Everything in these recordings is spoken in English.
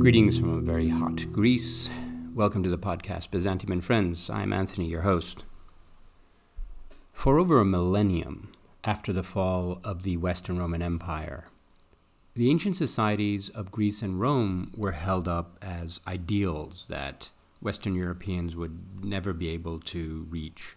Greetings from a very hot Greece. Welcome to the podcast Byzantium and Friends. I'm Anthony, your host. For over a millennium after the fall of the Western Roman Empire, the ancient societies of Greece and Rome were held up as ideals that Western Europeans would never be able to reach.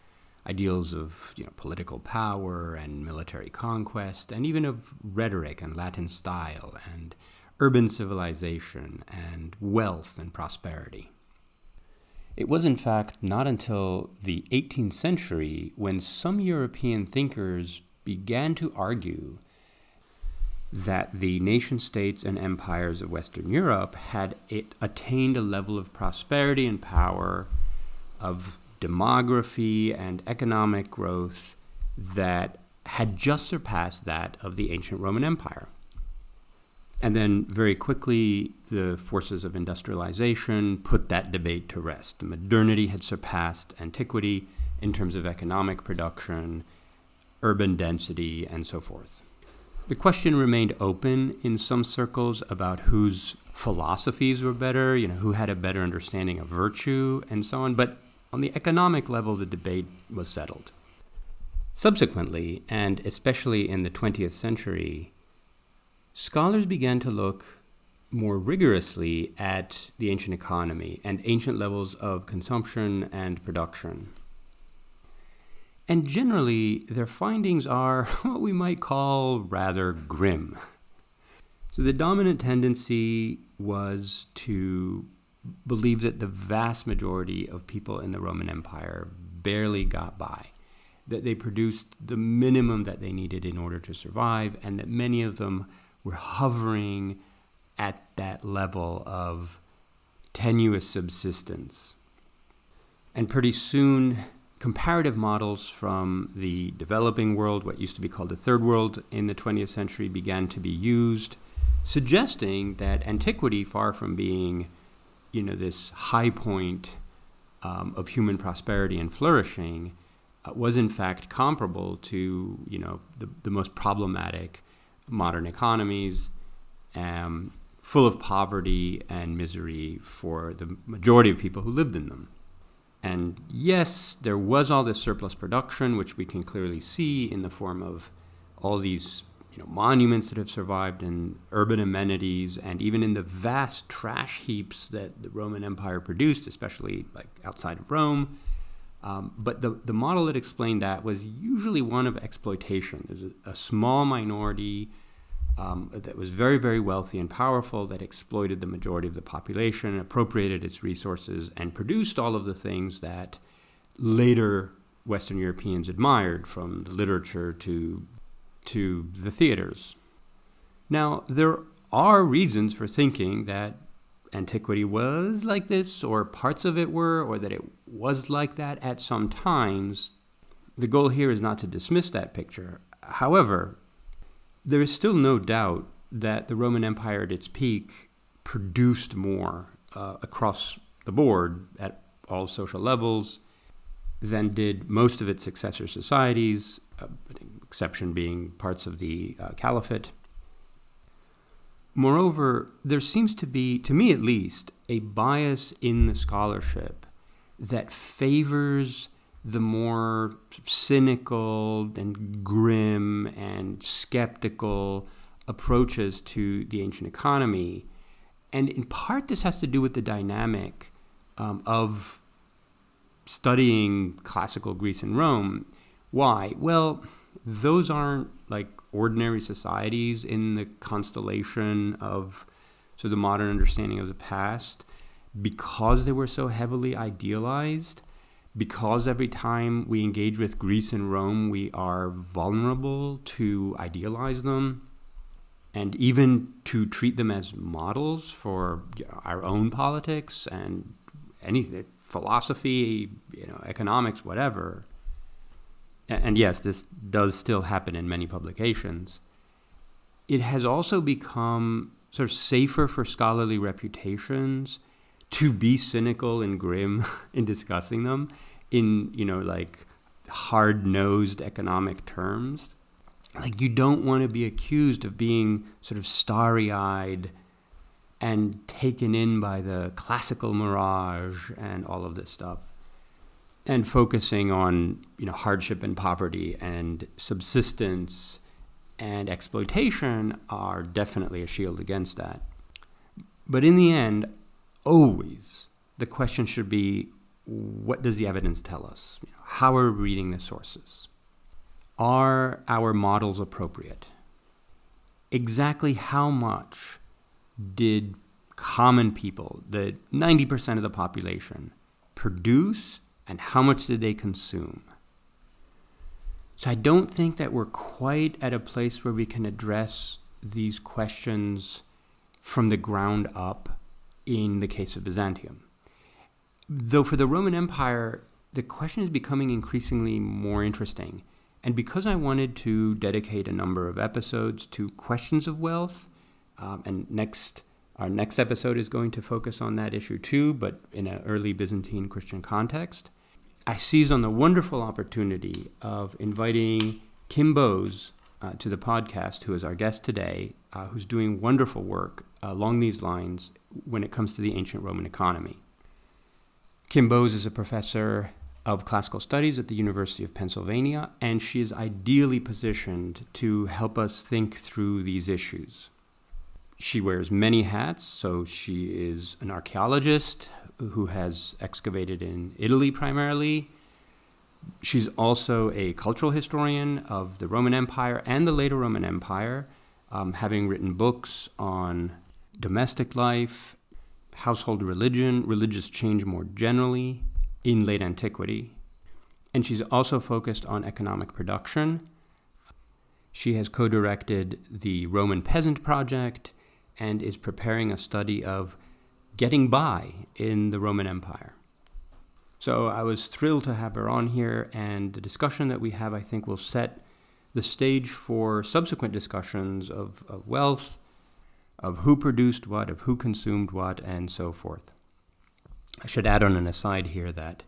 Ideals of you know, political power and military conquest, and even of rhetoric and Latin style and urban civilization and wealth and prosperity. It was, in fact, not until the 18th century when some European thinkers began to argue that the nation states and empires of Western Europe had attained a level of prosperity and power, of demography and economic growth that had just surpassed that of the ancient Roman Empire. And then very quickly, the forces of industrialization put that debate to rest. Modernity had surpassed antiquity in terms of economic production, urban density, and so forth. The question remained open in some circles about whose philosophies were better, you know, who had a better understanding of virtue, and so on. But on the economic level, the debate was settled. Subsequently, and especially in the 20th century, scholars began to look more rigorously at the ancient economy and ancient levels of consumption and production. And generally, their findings are what we might call rather grim. So, the dominant tendency was to believe that the vast majority of people in the Roman Empire barely got by, that they produced the minimum that they needed in order to survive, and that many of them we're hovering at that level of tenuous subsistence. And pretty soon, comparative models from the developing world, what used to be called the third world in the 20th century, began to be used, suggesting that antiquity, far from being, you know, this high point um, of human prosperity and flourishing, uh, was in fact comparable to, you know, the, the most problematic modern economies, um, full of poverty and misery for the majority of people who lived in them. And yes, there was all this surplus production, which we can clearly see in the form of all these you know, monuments that have survived and urban amenities, and even in the vast trash heaps that the Roman Empire produced, especially like outside of Rome. Um, but the, the model that explained that was usually one of exploitation. There's a, a small minority um, that was very, very wealthy and powerful, that exploited the majority of the population, appropriated its resources, and produced all of the things that later Western Europeans admired, from the literature to, to the theaters. Now, there are reasons for thinking that antiquity was like this, or parts of it were, or that it was like that at some times. The goal here is not to dismiss that picture. However, there is still no doubt that the Roman Empire at its peak produced more uh, across the board at all social levels than did most of its successor societies, uh, exception being parts of the uh, caliphate. Moreover, there seems to be, to me at least, a bias in the scholarship that favors the more cynical and grim and skeptical approaches to the ancient economy. And in part, this has to do with the dynamic um, of studying classical Greece and Rome. Why? Well, those aren't like ordinary societies in the constellation of so the modern understanding of the past. Because they were so heavily idealized because every time we engage with Greece and Rome we are vulnerable to idealize them and even to treat them as models for our own politics and anything philosophy you know economics whatever and yes, this does still happen in many publications, it has also become sort of safer for scholarly reputations to be cynical and grim in discussing them in, you know, like hard nosed economic terms. like you don't want to be accused of being sort of starry-eyed and taken in by the classical mirage and all of this stuff and focusing on you know hardship and poverty and subsistence and exploitation are definitely a shield against that. But in the end always the question should be what does the evidence tell us? You know, how are we reading the sources? Are our models appropriate? Exactly how much did common people, the 90% of the population, produce and how much did they consume? So I don't think that we're quite at a place where we can address these questions from the ground up in the case of Byzantium. Though for the Roman Empire, the question is becoming increasingly more interesting. And because I wanted to dedicate a number of episodes to questions of wealth, um, and next our next episode is going to focus on that issue too, but in an early Byzantine Christian context. I seized on the wonderful opportunity of inviting Kim Bowes uh, to the podcast, who is our guest today, uh, who's doing wonderful work along these lines when it comes to the ancient Roman economy. Kim Bowes is a professor of classical studies at the University of Pennsylvania, and she is ideally positioned to help us think through these issues. She wears many hats, so she is an archaeologist who has excavated in Italy primarily. She's also a cultural historian of the Roman Empire and the later Roman Empire, um, having written books on domestic life, household religion, religious change more generally in late antiquity. And she's also focused on economic production. She has co directed the Roman Peasant Project and is preparing a study of getting by in the Roman Empire. So I was thrilled to have her on here, and the discussion that we have, I think, will set the stage for subsequent discussions of, of wealth, of who produced what, of who consumed what, and so forth. I should add on an aside here that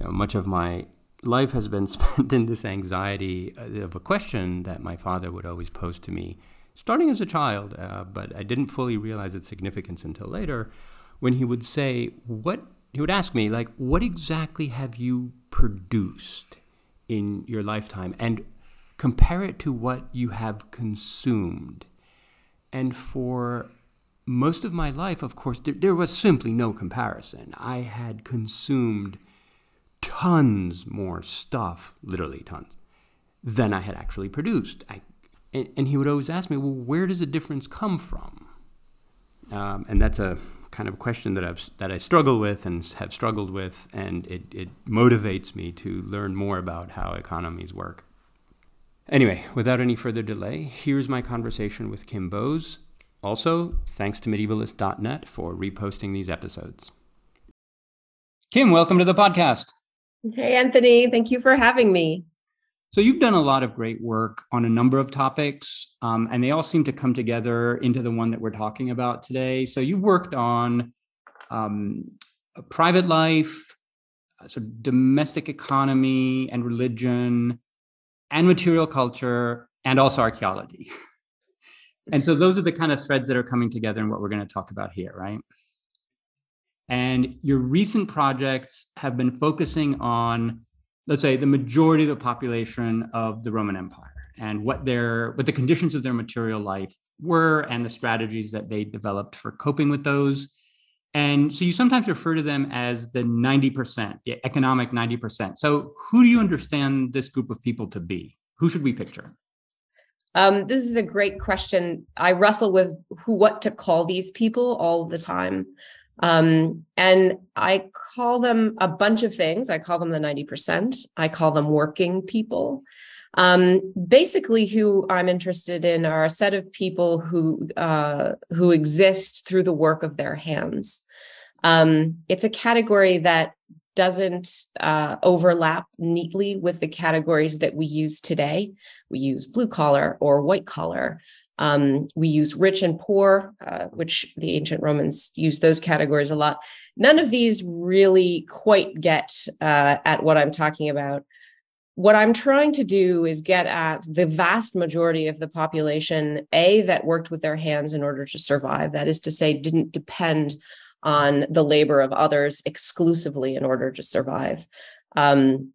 you know, much of my life has been spent in this anxiety uh, of a question that my father would always pose to me starting as a child, uh, but I didn't fully realize its significance until later, when he would say, What he would ask me, like, what exactly have you produced in your lifetime? And compare it to what you have consumed. And for most of my life, of course, there, there was simply no comparison. I had consumed tons more stuff, literally tons, than I had actually produced. I and, and he would always ask me, well, where does the difference come from? Um, and that's a kind of question that I've that I struggle with and have struggled with, and it, it motivates me to learn more about how economies work. Anyway, without any further delay, here's my conversation with Kim Bowes. Also, thanks to medievalist.net for reposting these episodes. Kim, welcome to the podcast. Hey, Anthony. Thank you for having me. So you've done a lot of great work on a number of topics, um, and they all seem to come together into the one that we're talking about today. So you've worked on um, private life, sort of domestic economy and religion, and material culture, and also archaeology. and so those are the kind of threads that are coming together in what we're going to talk about here, right? And your recent projects have been focusing on let's say the majority of the population of the Roman Empire and what their what the conditions of their material life were and the strategies that they developed for coping with those. And so you sometimes refer to them as the 90%, the economic 90%. So who do you understand this group of people to be? Who should we picture? Um, this is a great question. I wrestle with who, what to call these people all the time. Um, and I call them a bunch of things. I call them the 90%. I call them working people. Um, basically, who I'm interested in are a set of people who uh, who exist through the work of their hands. Um, it's a category that doesn't uh, overlap neatly with the categories that we use today. We use blue collar or white collar. Um, we use rich and poor, uh, which the ancient Romans used those categories a lot. None of these really quite get uh, at what I'm talking about. what I'm trying to do is get at the vast majority of the population, A, that worked with their hands in order to survive. That is to say, didn't depend on the labor of others exclusively in order to survive. Um,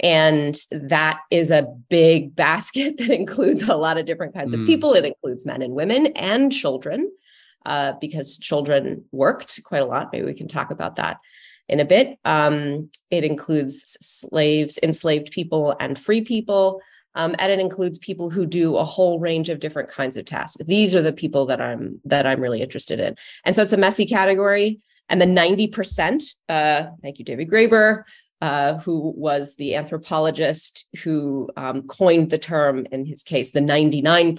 and that is a big basket that includes a lot of different kinds mm. of people. It includes men and women and children, uh, because children worked quite a lot. Maybe we can talk about that in a bit. Um, it includes slaves, enslaved people, and free people. Um, and it includes people who do a whole range of different kinds of tasks. These are the people that I'm that I'm really interested in. And so it's a messy category. And the 90%, uh, thank you, David Graeber, uh, who was the anthropologist who um, coined the term, in his case, the 99%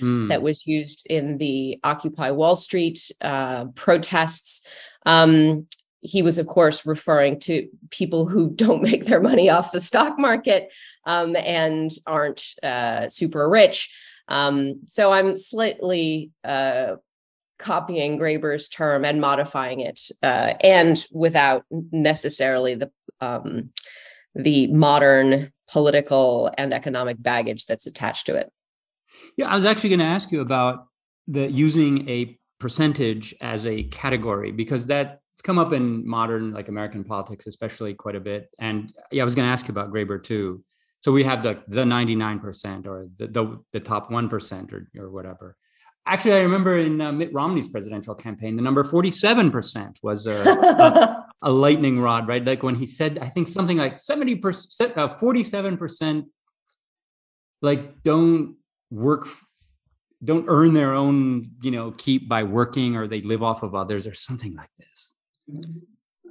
mm. that was used in the Occupy Wall Street uh, protests. Um, he was, of course, referring to people who don't make their money off the stock market um, and aren't uh, super rich. Um, so I'm slightly uh, copying Graeber's term and modifying it, uh, and without necessarily the um, the modern political and economic baggage that's attached to it. Yeah, I was actually going to ask you about the using a percentage as a category because that it's come up in modern like American politics, especially quite a bit. And yeah, I was going to ask you about Graeber too. So we have the the 99% or the the, the top 1% or, or whatever. Actually, I remember in uh, Mitt Romney's presidential campaign, the number 47% was a, a, a, lightning rod, right? Like when he said, I think something like 70%, uh, 47% like don't work, don't earn their own, you know, keep by working or they live off of others or something like this.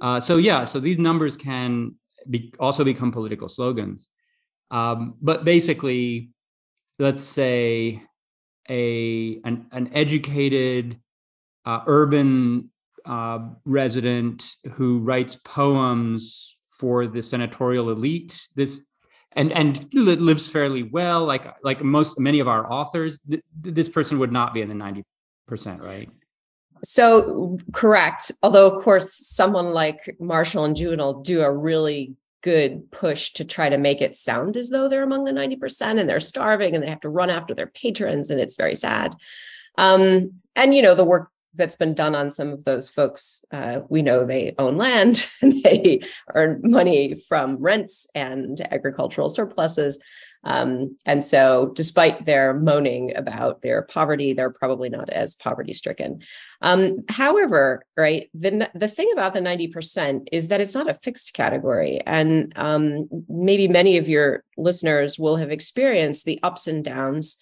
Uh, so yeah, so these numbers can be, also become political slogans. Um, but basically, let's say a an, an educated uh, urban uh, resident who writes poems for the senatorial elite. This and and lives fairly well, like like most many of our authors. Th- this person would not be in the ninety percent, right? So correct. Although, of course, someone like Martial and Juvenal do a really good push to try to make it sound as though they're among the 90% and they're starving and they have to run after their patrons and it's very sad. Um, and, you know, the work that's been done on some of those folks, uh, we know they own land, they earn money from rents and agricultural surpluses. Um, and so, despite their moaning about their poverty, they're probably not as poverty stricken. Um, however, right, the, the thing about the 90% is that it's not a fixed category. And um, maybe many of your listeners will have experienced the ups and downs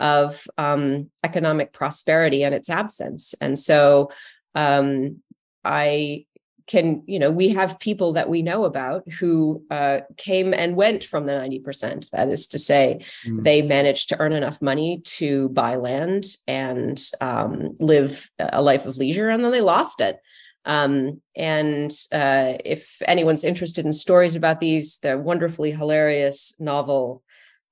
of um, economic prosperity and its absence. And so, um, I can you know we have people that we know about who uh, came and went from the 90% that is to say mm. they managed to earn enough money to buy land and um, live a life of leisure and then they lost it um, and uh, if anyone's interested in stories about these the wonderfully hilarious novel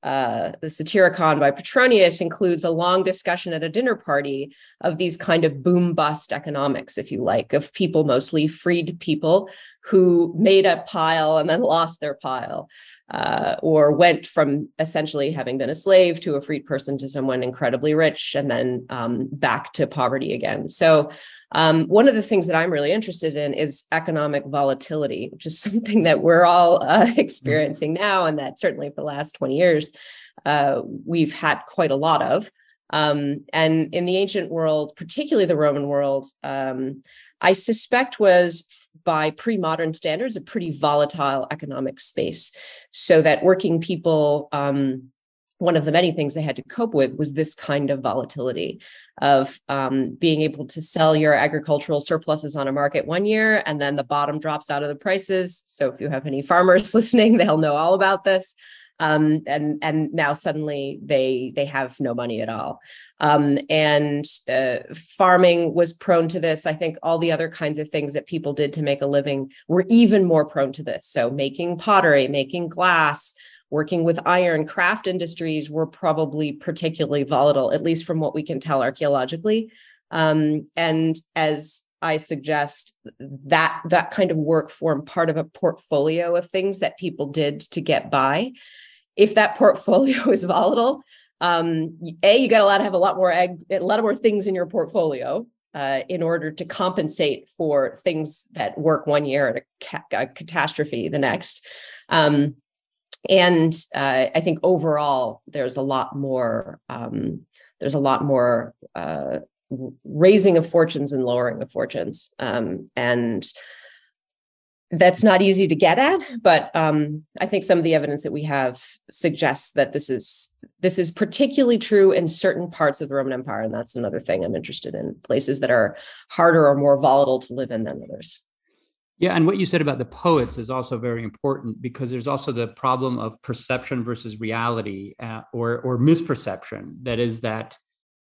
uh, the Satyricon by Petronius includes a long discussion at a dinner party of these kind of boom bust economics, if you like, of people, mostly freed people who made a pile and then lost their pile, uh, or went from essentially having been a slave to a freed person to someone incredibly rich and then um, back to poverty again. So um, one of the things that I'm really interested in is economic volatility, which is something that we're all uh, experiencing now, and that certainly for the last 20 years uh, we've had quite a lot of. Um, and in the ancient world, particularly the Roman world, um, I suspect was by pre-modern standards a pretty volatile economic space, so that working people um, one of the many things they had to cope with was this kind of volatility of um, being able to sell your agricultural surpluses on a market one year and then the bottom drops out of the prices. So if you have any farmers listening, they'll know all about this. Um, and and now suddenly they they have no money at all. Um, and uh, farming was prone to this. I think all the other kinds of things that people did to make a living were even more prone to this. So making pottery, making glass, working with iron craft industries were probably particularly volatile, at least from what we can tell archaeologically. Um, and as I suggest that that kind of work form part of a portfolio of things that people did to get by. If that portfolio is volatile, um, a you got a lot to have a lot more egg, a lot of more things in your portfolio uh, in order to compensate for things that work one year and a, ca- a catastrophe the next. Um, and uh, I think overall, there's a lot more. Um, there's a lot more uh, raising of fortunes and lowering of fortunes, um, and that's not easy to get at. But um, I think some of the evidence that we have suggests that this is this is particularly true in certain parts of the Roman Empire, and that's another thing I'm interested in places that are harder or more volatile to live in than others. Yeah, and what you said about the poets is also very important because there's also the problem of perception versus reality, uh, or or misperception. That is that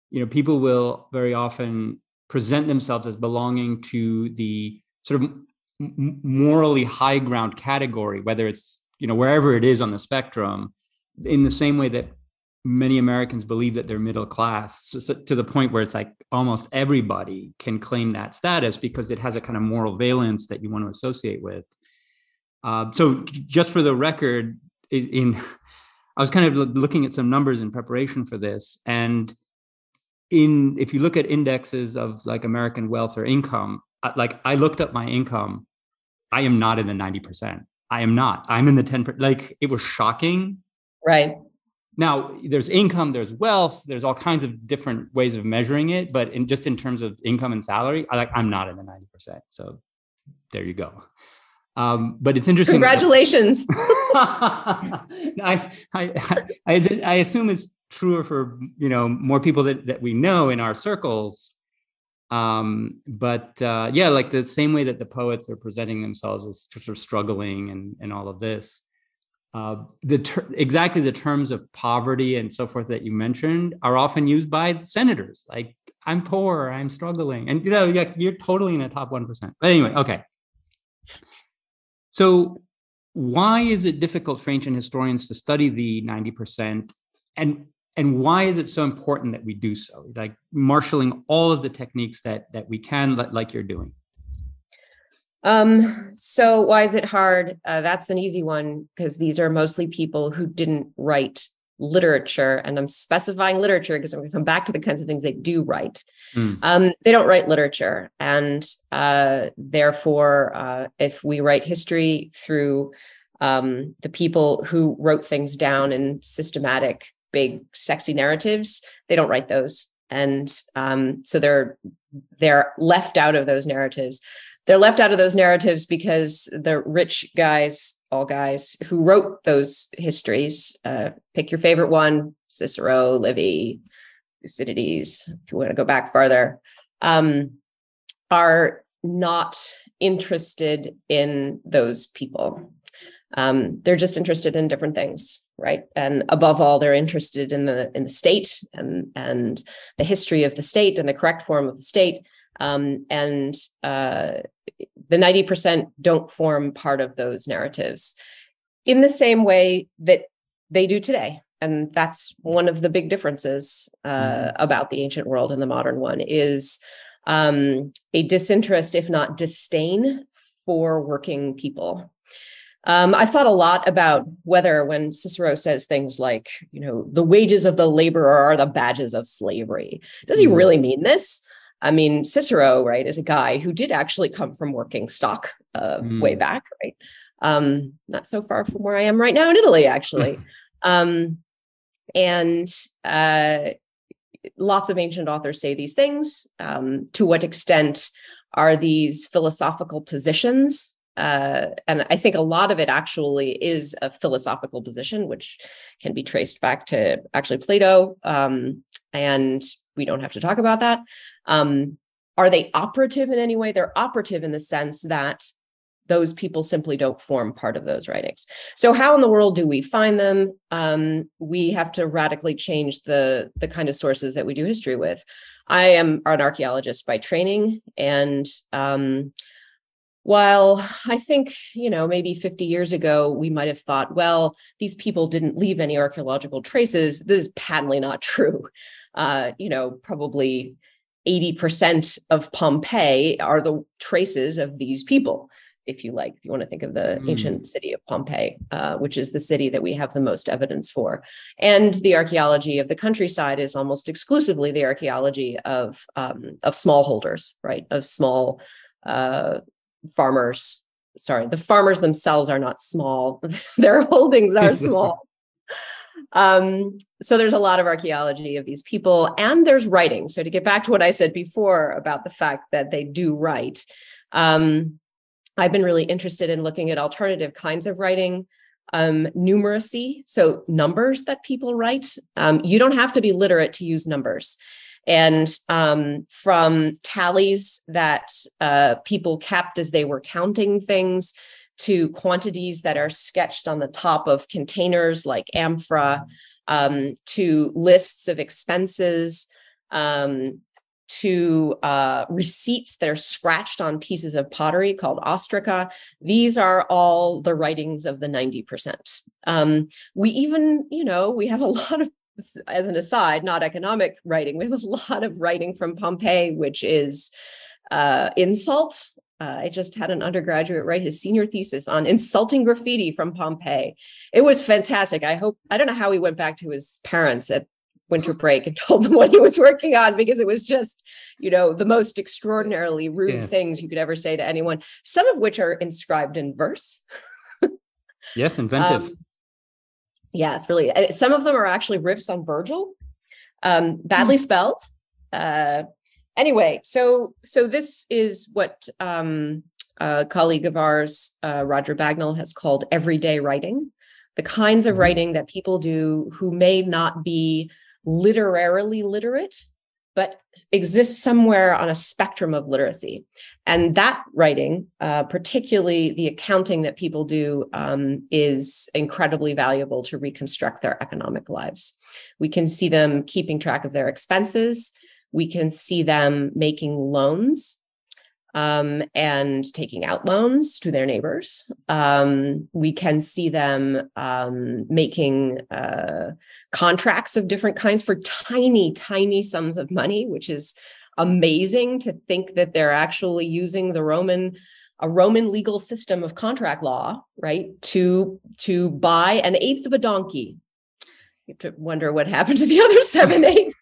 you know people will very often present themselves as belonging to the sort of morally high ground category, whether it's you know wherever it is on the spectrum, in the same way that many Americans believe that they're middle class so, to the point where it's like almost everybody can claim that status because it has a kind of moral valence that you want to associate with. Uh, so, just for the record, in, in I was kind of looking at some numbers in preparation for this, and in if you look at indexes of like American wealth or income, like I looked up my income, I am not in the ninety percent. I am not. I'm in the ten. Like it was shocking. Right now there's income there's wealth there's all kinds of different ways of measuring it but in just in terms of income and salary i like i'm not in the 90% so there you go. Um, but it's interesting congratulations. I, I, I i assume it's truer for you know more people that, that we know in our circles. Um, but uh, yeah like the same way that the poets are presenting themselves as sort of struggling and and all of this uh, the ter- exactly the terms of poverty and so forth that you mentioned are often used by senators like i'm poor i'm struggling and you know you're totally in the top 1% but anyway okay. So why is it difficult for ancient historians to study the 90% and and why is it so important that we do so? Like marshaling all of the techniques that that we can like you're doing um, so why is it hard? Uh, that's an easy one because these are mostly people who didn't write literature, and I'm specifying literature because I'm going to come back to the kinds of things they do write. Mm. Um, they don't write literature, and uh, therefore, uh, if we write history through um, the people who wrote things down in systematic, big, sexy narratives, they don't write those, and um, so they're they're left out of those narratives they're left out of those narratives because the rich guys, all guys who wrote those histories, uh, pick your favorite one, Cicero, Livy, Thucydides, if you want to go back farther, um, are not interested in those people. Um, they're just interested in different things, right? And above all, they're interested in the in the state and and the history of the state and the correct form of the state um, and uh, the 90% don't form part of those narratives in the same way that they do today and that's one of the big differences uh, mm-hmm. about the ancient world and the modern one is um, a disinterest if not disdain for working people um, I thought a lot about whether when Cicero says things like, you know, the wages of the laborer are the badges of slavery, does he mm-hmm. really mean this? I mean, Cicero, right, is a guy who did actually come from working stock uh, mm. way back, right? Um, not so far from where I am right now in Italy, actually. um, and uh, lots of ancient authors say these things. Um, to what extent are these philosophical positions? Uh, and I think a lot of it actually is a philosophical position, which can be traced back to actually Plato. Um, and we don't have to talk about that. Um, are they operative in any way? They're operative in the sense that those people simply don't form part of those writings. So how in the world do we find them? Um, we have to radically change the the kind of sources that we do history with. I am an archaeologist by training, and um, while I think you know maybe 50 years ago we might have thought, well, these people didn't leave any archaeological traces. This is patently not true. Uh, you know, probably 80% of Pompeii are the traces of these people, if you like, if you want to think of the mm. ancient city of Pompeii, uh, which is the city that we have the most evidence for. And the archaeology of the countryside is almost exclusively the archaeology of, um, of smallholders, right? Of small uh, farmers. Sorry, the farmers themselves are not small, their holdings are small. Um, so there's a lot of archaeology of these people, and there's writing. So to get back to what I said before about the fact that they do write, um, I've been really interested in looking at alternative kinds of writing, um, numeracy, so numbers that people write. Um, you don't have to be literate to use numbers. And um, from tallies that uh, people kept as they were counting things to quantities that are sketched on the top of containers like amphora, um, to lists of expenses, um, to uh, receipts that are scratched on pieces of pottery called ostraca. These are all the writings of the 90%. Um, we even, you know, we have a lot of, as an aside, not economic writing, we have a lot of writing from Pompeii, which is uh, insult uh, I just had an undergraduate write his senior thesis on insulting graffiti from Pompeii. It was fantastic. I hope, I don't know how he went back to his parents at winter break and told them what he was working on because it was just, you know, the most extraordinarily rude yeah. things you could ever say to anyone, some of which are inscribed in verse. yes, inventive. Um, yeah, it's really, uh, some of them are actually riffs on Virgil, um, badly hmm. spelled. Uh, anyway, so so this is what um, a colleague of ours, uh, Roger Bagnall, has called everyday writing. The kinds of mm-hmm. writing that people do who may not be literarily literate, but exist somewhere on a spectrum of literacy. And that writing, uh, particularly the accounting that people do, um, is incredibly valuable to reconstruct their economic lives. We can see them keeping track of their expenses we can see them making loans um, and taking out loans to their neighbors. Um, we can see them um, making uh, contracts of different kinds for tiny, tiny sums of money, which is amazing to think that they're actually using the Roman a Roman legal system of contract law, right, to to buy an eighth of a donkey. You have to wonder what happened to the other seven eighths.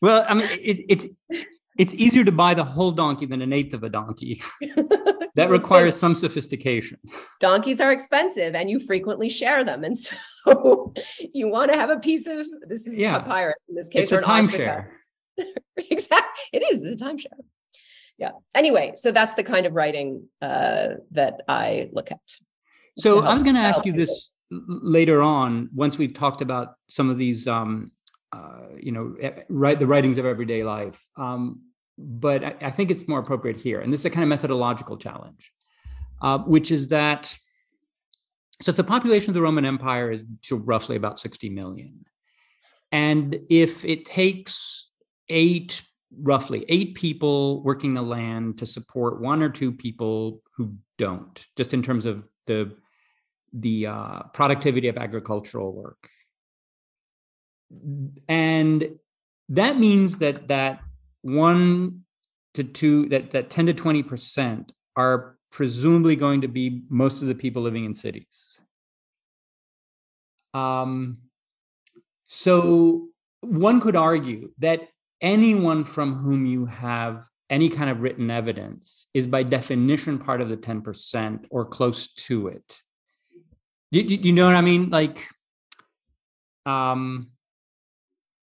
Well, I mean, it, it's it's easier to buy the whole donkey than an eighth of a donkey. that requires some sophistication. Donkeys are expensive, and you frequently share them, and so you want to have a piece of this is yeah. papyrus in this case. It's a timeshare. exactly, it is. It's a timeshare. Yeah. Anyway, so that's the kind of writing uh, that I look at. So I was going to ask you this later on once we've talked about some of these um, uh, you know, write the writings of everyday life. Um, but I, I, think it's more appropriate here. And this is a kind of methodological challenge, uh, which is that so if the population of the Roman Empire is to roughly about 60 million, and if it takes eight, roughly eight people working the land to support one or two people who don't, just in terms of the the uh, productivity of agricultural work and that means that that one to two that that 10 to 20 percent are presumably going to be most of the people living in cities. Um, so one could argue that anyone from whom you have any kind of written evidence is by definition part of the 10% or close to it. Do, do, do you know what i mean? Like um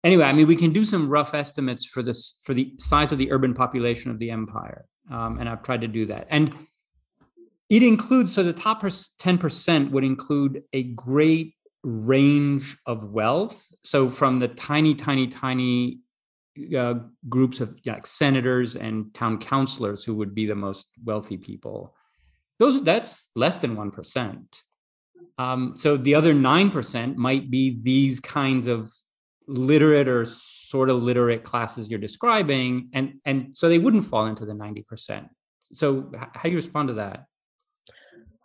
anyway, I mean, we can do some rough estimates for this for the size of the urban population of the empire, um, and I've tried to do that. And it includes so the top ten percent would include a great range of wealth. So from the tiny, tiny, tiny uh, groups of like senators and town councilors who would be the most wealthy people, those that's less than one percent. Um, so the other nine percent might be these kinds of literate or sort of literate classes you're describing and and so they wouldn't fall into the 90% so how do you respond to that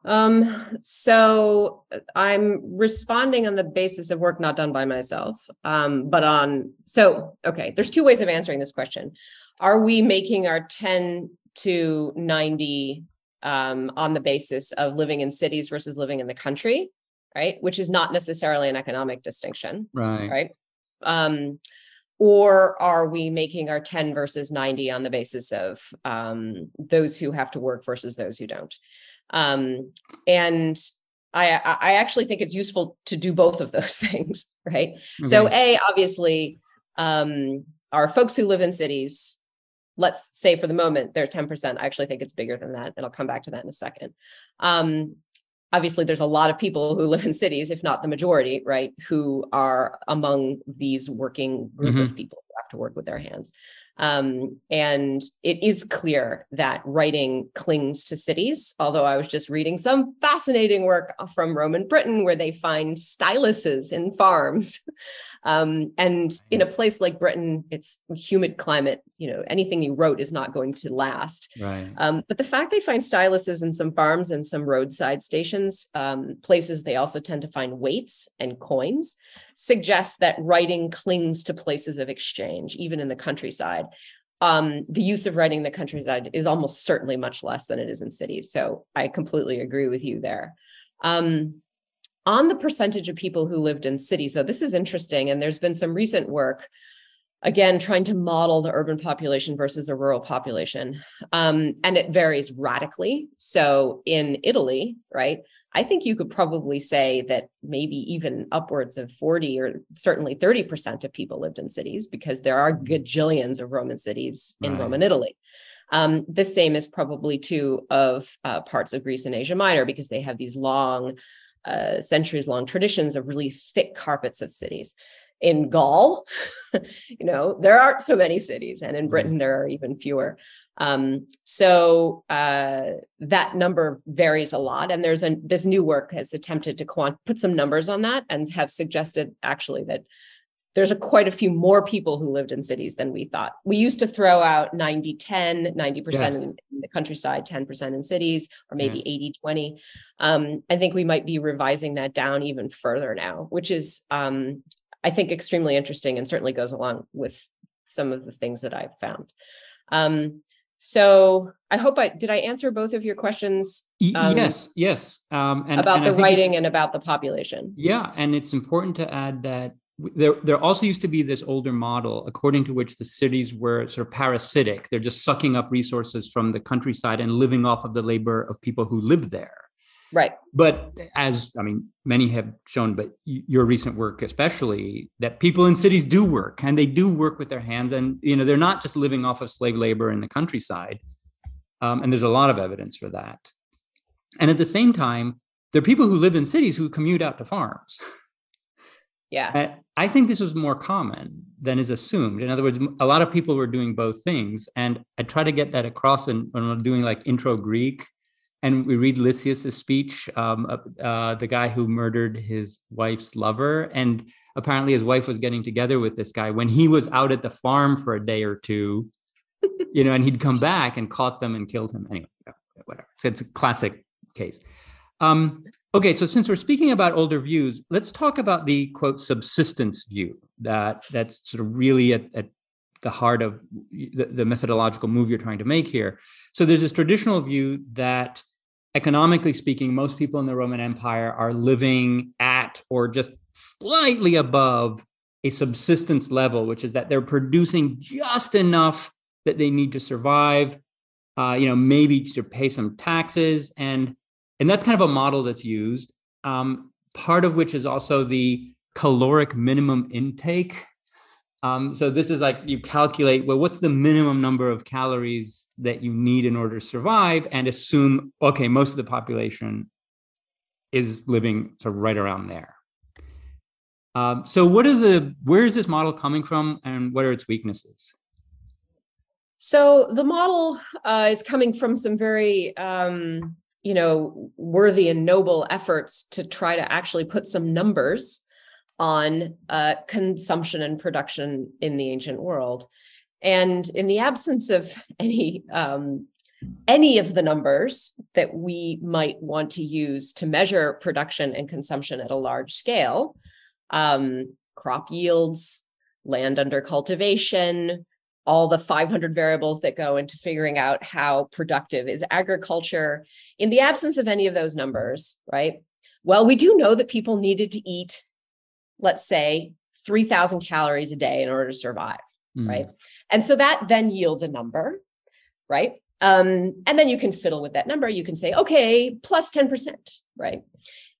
um so uh, i'm responding on the basis of work not done by myself um but on so okay there's two ways of answering this question are we making our 10 to 90 um, on the basis of living in cities versus living in the country, right? Which is not necessarily an economic distinction, Right. right? Um, or are we making our 10 versus 90 on the basis of um, those who have to work versus those who don't? Um, and I, I actually think it's useful to do both of those things, right? So A, obviously, um, are folks who live in cities, let's say for the moment, they're 10%. I actually think it's bigger than that, and I'll come back to that in a second. Um, obviously, there's a lot of people who live in cities, if not the majority, right, who are among these working group of mm-hmm. people who have to work with their hands. Um, and it is clear that writing clings to cities, although I was just reading some fascinating work from Roman Britain where they find styluses in farms. Um, and in a place like Britain, it's humid climate, you know, anything you wrote is not going to last. Right. Um, but the fact they find styluses in some farms and some roadside stations, um, places they also tend to find weights and coins, suggests that writing clings to places of exchange, even in the countryside. Um, the use of writing in the countryside is almost certainly much less than it is in cities. So I completely agree with you there. Um, on the percentage of people who lived in cities, so this is interesting, and there's been some recent work again trying to model the urban population versus the rural population um, and it varies radically so in italy right i think you could probably say that maybe even upwards of 40 or certainly 30% of people lived in cities because there are gajillions of roman cities in Right. roman italy um, the same is probably true of uh, parts of greece and asia minor because they have these long uh, centuries long traditions of really thick carpets of cities in Gaul, you know, there aren't so many cities, and in Britain there are even fewer. Um, so uh, that number varies a lot, and there's a this new work has attempted to quant- put some numbers on that and have suggested actually that there's a quite a few more people who lived in cities than we thought. We used to throw out 90 10, 90% Yes. in, in the countryside, 10% in cities, or maybe 80 20. Um, I think we might be revising that down even further now, which is um, I think extremely interesting and certainly goes along with some of the things that I've found. Um, so I hope I did I answer both of your questions um, yes. Yes. Um, and about and the think it- writing and about the population. Yeah, and it's important to add that there there also used to be this older model according to which the cities were sort of parasitic. They're just sucking up resources from the countryside and living off of the labor of people who live there. Right. But as I mean, many have shown, but your recent work especially, that people in cities do work and they do work with their hands, and you know they're not just living off of slave labor in the countryside. Um, and there's a lot of evidence for that. And at the same time, there are people who live in cities who commute out to farms. Yeah. And I think this was more common than is assumed. In other words, a lot of people were doing both things. And I try to get that across in, when we're doing like intro Greek. And we read Lysias's speech, um, uh, uh, the guy who murdered his wife's lover. And apparently his wife was getting together with this guy when he was out at the farm for a day or two, you know, and he'd come back and caught them and killed him. Anyway, whatever. So it's a classic case. Um, okay, so since we're speaking about older views, let's talk about the quote subsistence view that that's sort of really at, at the heart of the, the methodological move you're trying to make here. So there's this traditional view that economically speaking, most people in the Roman Empire are living at or just slightly above a subsistence level, which is that they're producing just enough that they need to survive. Uh, you know, maybe to pay some taxes, and and that's kind of a model that's used. Um, part of which is also the caloric minimum intake. Um, so this is like you calculate well, what's the minimum number of calories that you need in order to survive, and assume okay, most of the population is living sort of right around there. Um, so what are the where is this model coming from, and what are its weaknesses? So the model uh, is coming from some very, um, you know, worthy and noble efforts to try to actually put some numbers on uh, consumption and production in the ancient world. And in the absence of any um, any of the numbers that we might want to use to measure production and consumption at a large scale, um, crop yields, land under cultivation, all the 500 variables that go into figuring out how productive is agriculture in the absence of any of those numbers, right? Well, we do know that people needed to eat, let's say, 3,000 calories a day in order to survive, mm. right? And so that then yields a number, right? Um, and then you can fiddle with that number. You can say, okay, plus 10%, right?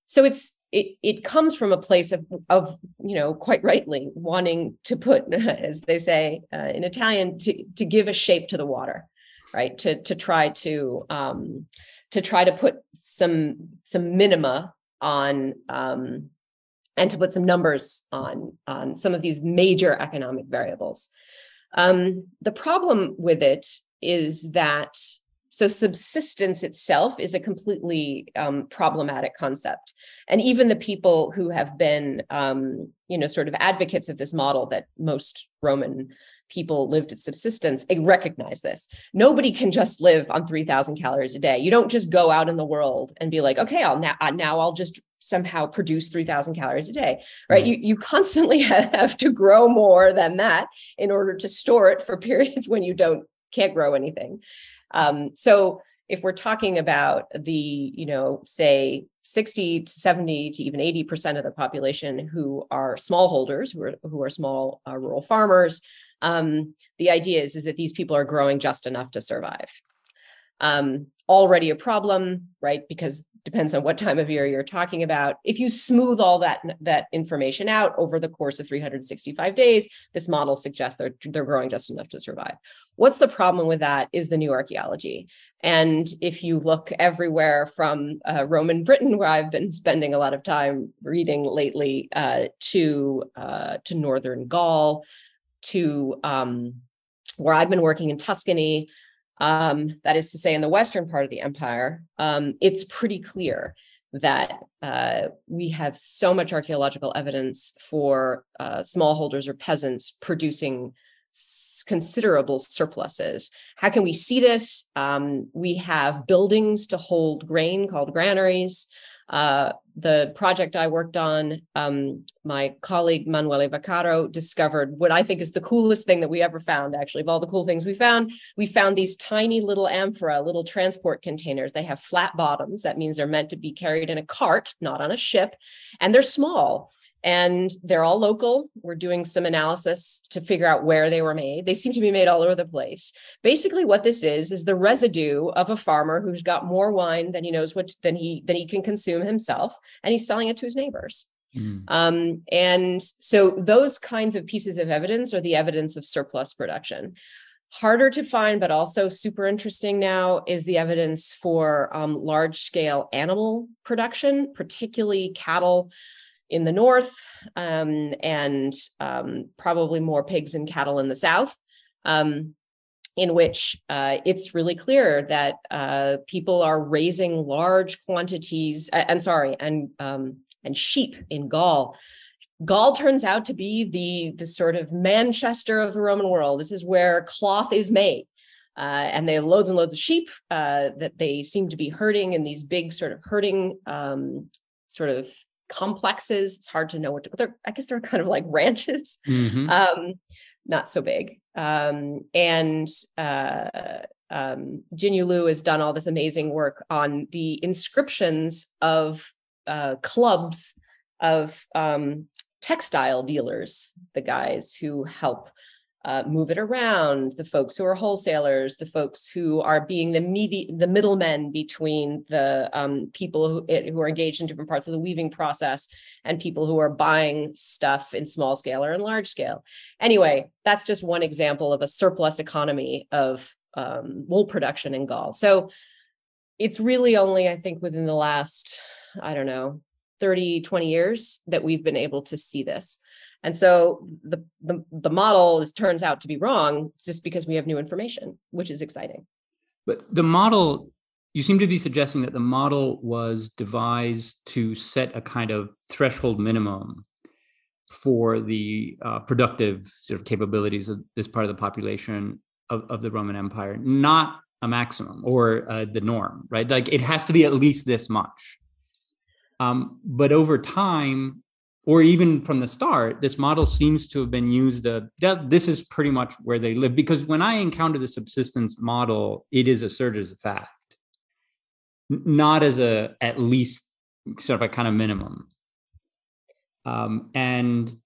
So it's it it comes from a place of of you know quite rightly wanting to put as they say uh, in Italian to to give a shape to the water right to to try to um to try to put some some minima on um and to put some numbers on on some of these major economic variables. Um the problem with it is that so subsistence itself is a completely um, problematic concept, and even the people who have been, um, you know, sort of advocates of this model that most Roman people lived at subsistence they recognize this. Nobody can just live on 3000 calories a day. You don't just go out in the world and be like okay i'll now, uh, now i'll just somehow produce 3000 calories a day right mm-hmm. you you constantly have to grow more than that in order to store it for periods when you don't can't grow anything um, so if we're talking about the, you know, say 60 to 70 to even 80% of the population who are smallholders, who are, who are small uh, rural farmers, um, the idea is, is that these people are growing just enough to survive. Um, already a problem, right? Because depends on what time of year you're talking about. If you smooth all that that information out over the course of 365 days, this model suggests they're they're growing just enough to survive. What's the problem with that is the new archaeology. And if you look everywhere from uh, Roman Britain, where I've been spending a lot of time reading lately, uh, to uh, to northern Gaul, to um, where I've been working in Tuscany, um, that is to say, in the western part of the empire, um, it's pretty clear that uh, we have so much archaeological evidence for uh, smallholders or peasants producing s- considerable surpluses. How can we see this? Um, we have buildings to hold grain called granaries. Uh, the project I worked on, um, my colleague Manuele Vaccaro discovered what I think is the coolest thing that we ever found, actually, of all the cool things we found. We found these tiny little amphora, little transport containers. They have flat bottoms. That means they're meant to be carried in a cart, not on a ship. And they're small and they're all local. We're doing some analysis to figure out where they were made. They seem to be made all over the place. Basically, what this is is the residue of a farmer who's got more wine than he knows what than he than he can consume himself, and he's selling it to his neighbors. Mm. Um, and so those kinds of pieces of evidence are the evidence of surplus production. Harder to find, but also super interesting now is the evidence for um, large scale animal production, particularly cattle in the north um, and um, probably more pigs and cattle in the south, um, in which uh, it's really clear that uh, people are raising large quantities. And sorry, and um, and sheep in Gaul. Gaul turns out to be the the sort of Manchester of the Roman world. This is where cloth is made. Uh, and they have loads and loads of sheep uh, that they seem to be herding in these big sort of herding um, sort of complexes. It's hard to know what to, they're, I guess they're kind of like ranches, mm-hmm. um, not so big. Um, and uh, um, Jinyu Liu has done all this amazing work on the inscriptions of uh, clubs of um, textile dealers, the guys who help uh, move it around, the folks who are wholesalers, the folks who are being the medi- the middlemen between the um, people who, eh, who are engaged in different parts of the weaving process and people who are buying stuff in small scale or in large scale. Anyway, that's just one example of a surplus economy of um, wool production in Gaul. So it's really only, I think, within the last, I don't know, 30, 20 years that we've been able to see this. And so the, the, the model is, turns out to be wrong just because we have new information, which is exciting. But the model, you seem to be suggesting that the model was devised to set a kind of threshold minimum for the uh, productive sort of capabilities of this part of the population of, of the Roman Empire, not a maximum or uh, the norm, right? Like it has to be at least this much. Um, but over time, or even from the start, this model seems to have been used. Uh, this is pretty much where they live because when I encounter the subsistence model, it is asserted as a fact, not as a at least sort of a kind of minimum. Um, and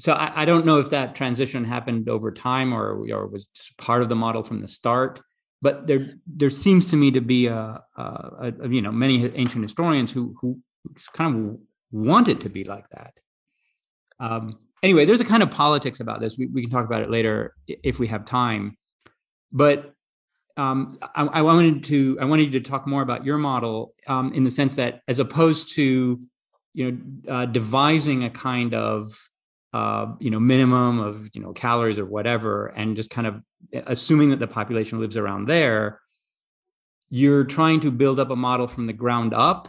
so I, I, don't know if that transition happened over time or, or was part of the model from the start but there there seems to me to be a, a, a, you know many ancient historians who who kind of want it to be like that. Um, anyway there's a kind of politics about this. We, we can talk about it later if we have time. But um, I, I, wanted to I wanted you to talk more about your model um, in the sense that as opposed to you know uh, devising a kind of uh, you know minimum of you know calories or whatever and just kind of assuming that the population lives around there you're trying to build up a model from the ground up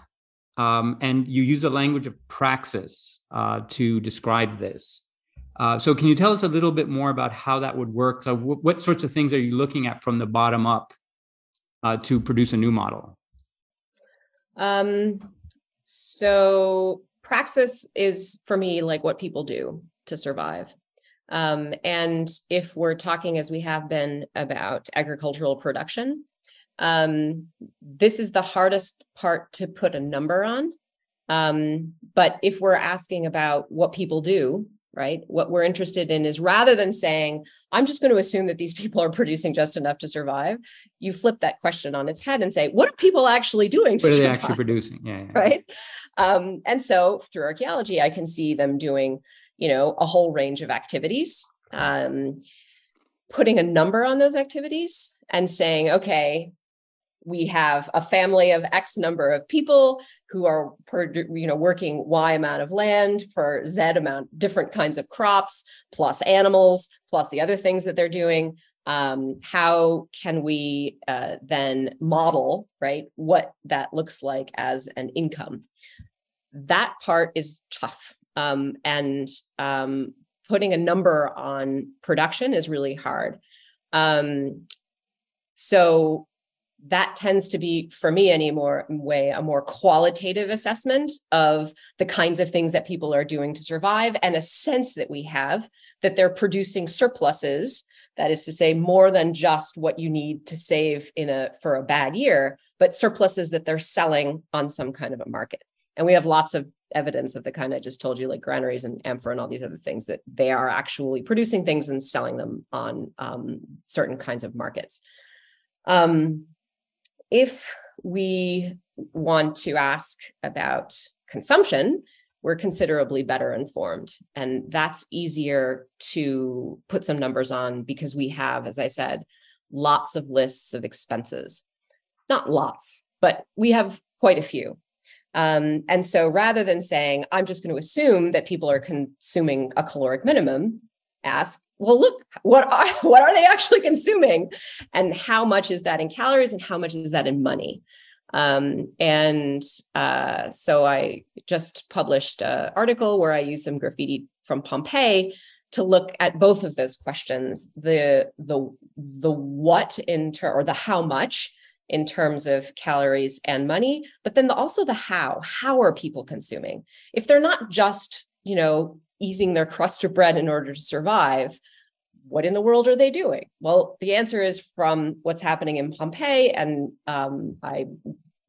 um, and you use the language of praxis uh, to describe this. Uh, so can you tell us a little bit more about how that would work? So w- what sorts of things are you looking at from the bottom up uh, to produce a new model? Um, so praxis is for me like what people do to survive. Um, and if we're talking, as we have been, about agricultural production, um, this is the hardest part to put a number on. Um, but if we're asking about what people do, right, what we're interested in is rather than saying, I'm just going to assume that these people are producing just enough to survive, you flip that question on its head and say, what are people actually doing? what are they actually producing? Yeah. yeah. Right. Um, and so through archaeology, I can see them doing you know, a whole range of activities. Um, putting a number on those activities and saying, okay, we have a family of X number of people who are, per, you know, working Y amount of land for Z amount, different kinds of crops, plus animals, plus the other things that they're doing. Um, how can we uh, then model, right, what that looks like as an income? That part is tough um, and um, putting a number on production is really hard. Um, so that tends to be, for me, any more way, a more qualitative assessment of the kinds of things that people are doing to survive, and a sense that we have that they're producing surpluses. That is to say, more than just what you need to save in a for a bad year, but surpluses that they're selling on some kind of a market. And we have lots of evidence of the kind I just told you, like granaries and amphora and all these other things, that they are actually producing things and selling them on um, certain kinds of markets. Um, if we want to ask about consumption, we're considerably better informed. And that's easier to put some numbers on because we have, as I said, lots of lists of expenses. Not lots, but we have quite a few. Um, and so rather than saying, I'm just going to assume that people are consuming a caloric minimum, ask, well, look, what are, what are they actually consuming? And how much is that in calories and how much is that in money? Um, and uh, so I just published an article where I used some graffiti from Pompeii to look at both of those questions the the the what in ter- or the how much in terms of calories and money, but then the, also the how. How are people consuming? If they're not just, you know, easing their crust of bread in order to survive, what in the world are they doing? Well, the answer is from what's happening in Pompeii, and um, I'm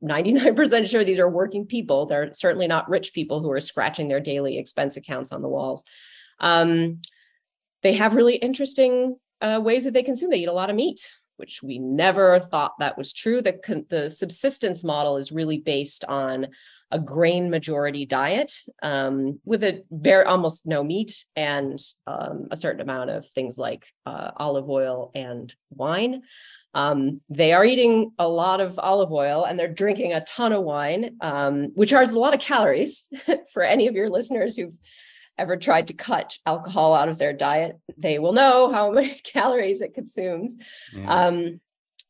99% sure these are working people. They're certainly not rich people who are scratching their daily expense accounts on the walls. Um, they have really interesting uh, ways that they consume. They eat a lot of meat which we never thought that was true. The, the subsistence model is really based on a grain majority diet um, with a very almost no meat and um, a certain amount of things like uh, olive oil and wine. Um, they are eating a lot of olive oil and they're drinking a ton of wine, um, which has a lot of calories for any of your listeners who've ever tried to cut alcohol out of their diet, they will know how many calories it consumes. Um,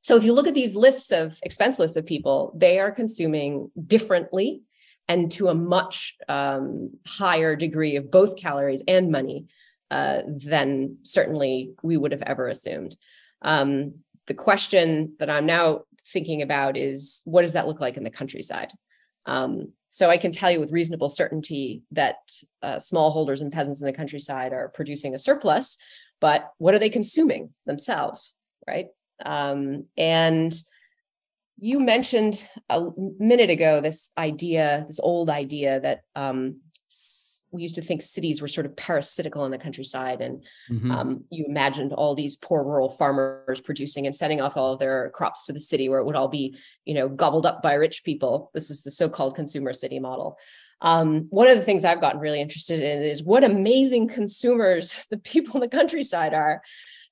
so if you look at these lists of expense lists of people, they are consuming differently and to a much um, higher degree of both calories and money uh, than certainly we would have ever assumed. Um, the question that I'm now thinking about is what does that look like in the countryside? Um, so I can tell you with reasonable certainty that uh, smallholders and peasants in the countryside are producing a surplus, but what are they consuming themselves, right? Um, and you mentioned a minute ago this idea, this old idea that um, we used to think cities were sort of parasitical in the countryside and mm-hmm. um, you imagined all these poor rural farmers producing and sending off all of their crops to the city where it would all be you know gobbled up by rich people. This is the so-called consumer city model. Um, one of the things i've gotten really interested in is what amazing consumers the people in the countryside are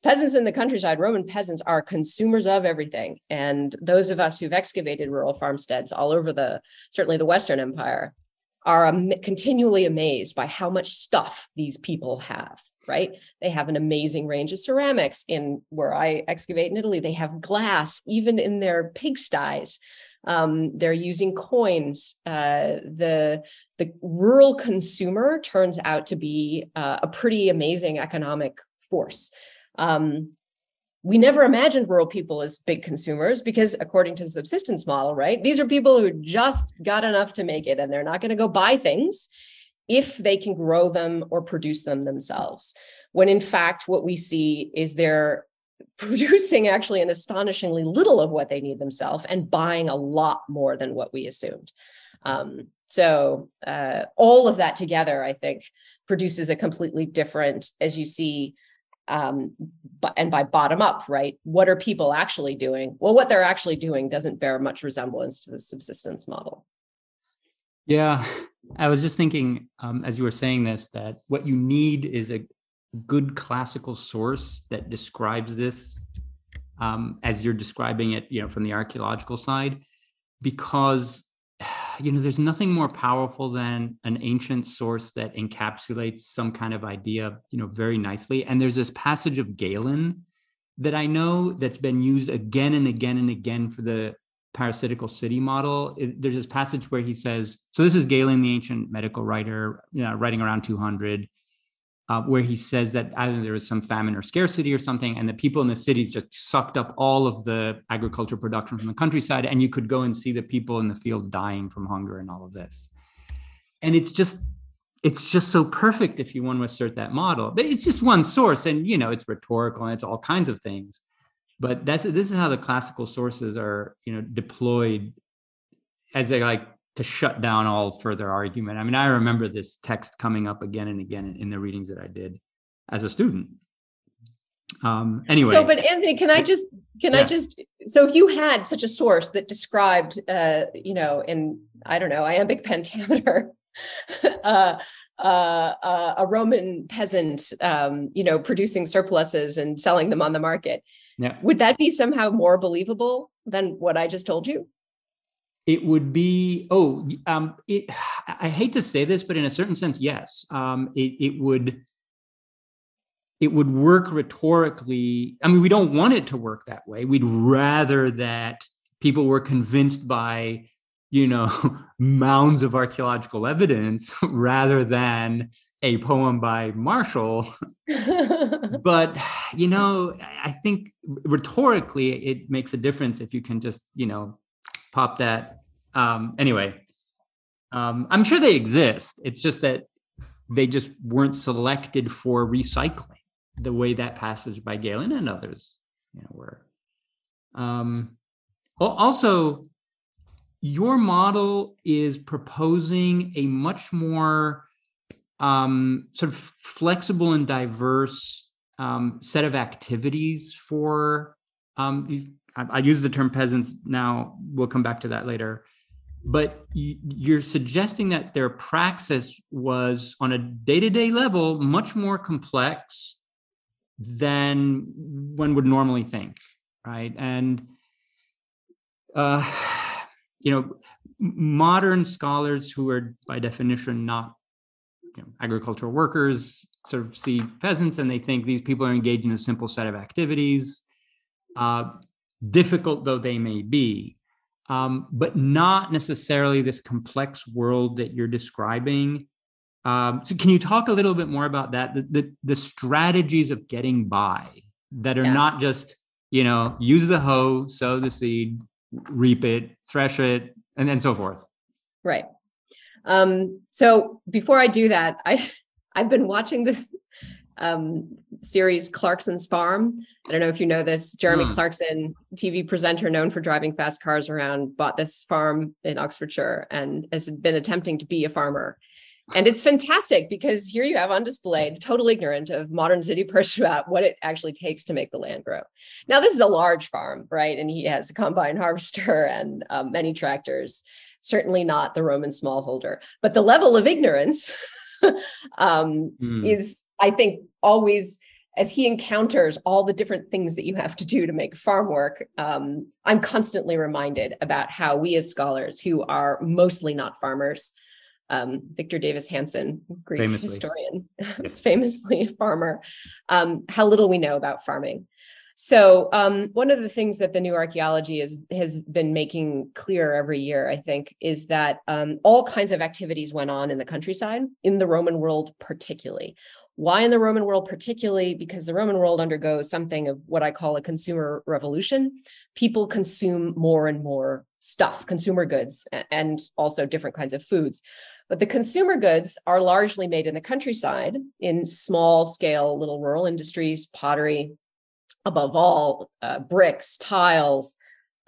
peasants in the countryside roman peasants are consumers of everything. And those of us who've excavated rural farmsteads all over the certainly the western empire are continually amazed by how much stuff these people have right? They have an amazing range of ceramics in where i excavate in italy. They have glass even in their pigsties. Um, they're using coins. Uh, the the rural consumer turns out to be uh, a pretty amazing economic force um, we never imagined rural people as big consumers because according to the subsistence model right these are people who just got enough to make it and they're not going to go buy things if they can grow them or produce them themselves. When in fact what we see is they're producing actually an astonishingly little of what they need themselves and buying a lot more than what we assumed. Um, so uh, all of that together i think produces a completely different as you see um, but and by bottom up, right? What are people actually doing? Well, what they're actually doing doesn't bear much resemblance to the subsistence model. Yeah, I was just thinking um, as you were saying this that what you need is a good classical source that describes this um, as you're describing it, you know, from the archaeological side, because you know there's nothing more powerful than an ancient source that encapsulates some kind of idea you know very nicely. And there's this passage of galen that i know that's been used again and again and again for the parasitical city model. It, there's this passage where he says so this is galen the ancient medical writer you know, writing around 200 uh, where he says that either there was some famine or scarcity or something, and the people in the cities just sucked up all of the agricultural production from the countryside, and you could go and see the people in the field dying from hunger and all of this. And it's just it's just so perfect if you want to assert that model. But it's just one source, and you know it's rhetorical and it's all kinds of things. But that's this is how the classical sources are you know deployed as they like to shut down all further argument. I mean, I remember this text coming up again and again in the readings that I did as a student. Um, anyway. So, but Anthony, can I just can yeah. I just so if you had such a source that described, uh, you know, in I don't know, iambic pentameter, uh, uh, uh, a Roman peasant, um, you know, producing surpluses and selling them on the market, yeah. would that be somehow more believable than what I just told you? It would be oh um, it, i hate to say this but in a certain sense yes. Um, it, it would it would work rhetorically. I mean we don't want it to work that way. We'd rather that people were convinced by you know mounds of archaeological evidence rather than a poem by Martial. But you know i think rhetorically it makes a difference if you can just you know pop that. Um, anyway, um, I'm sure they exist. It's just that they just weren't selected for recycling the way that passes by Galen and others you know, were. Um, also, your model is proposing a much more um, sort of flexible and diverse um, set of activities for um, these I, I use the term peasants now. We'll come back to that later. But you're suggesting that their praxis was on a day to day level much more complex than one would normally think, right? And, uh, you know, modern scholars who are by definition not you know, agricultural workers sort of see peasants and they think these people are engaged in a simple set of activities. Uh, difficult though they may be, um, but not necessarily this complex world that you're describing. Um, so, can you talk a little bit more about that? The, the, the strategies of getting by that are yeah. not just, you know, use the hoe, sow the seed, reap it, thresh it, and then so forth. Right. Um, so before I do that, I I've been watching this um, series Clarkson's Farm. I don't know if you know this. Jeremy hmm. Clarkson, TV presenter known for driving fast cars around, bought this farm in Oxfordshire and has been attempting to be a farmer. And it's fantastic because here you have on display the total ignorant of modern city person about what it actually takes to make the land grow. Now, this is a large farm, right? And he has a combine harvester and um, many tractors, certainly not the Roman smallholder. But the level of ignorance um, mm. is, I think, always as he encounters all the different things that you have to do to make farm work, um, I'm constantly reminded about how we as scholars who are mostly not farmers, um, Victor Davis Hanson, Greek famously. historian, yes. famously a farmer, um, how little we know about farming. So um, one of the things that the new archaeology is, has been making clear every year, I think, is that um, all kinds of activities went on in the countryside, in the Roman world particularly. Why in the Roman world particularly? Because the Roman world undergoes something of what I call a consumer revolution. People consume more and more stuff, consumer goods, and also different kinds of foods. But the consumer goods are largely made in the countryside in small scale little rural industries, pottery, above all, uh, bricks, tiles,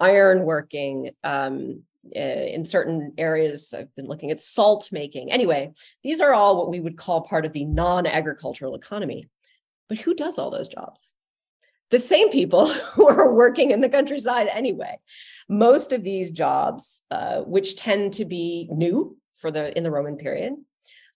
ironworking, um, in certain areas i've been looking at salt making. Anyway these are all what we would call part of the non-agricultural economy. But who does all those jobs? The same people who are working in the countryside anyway. Most of these jobs uh, which tend to be new for the in the roman period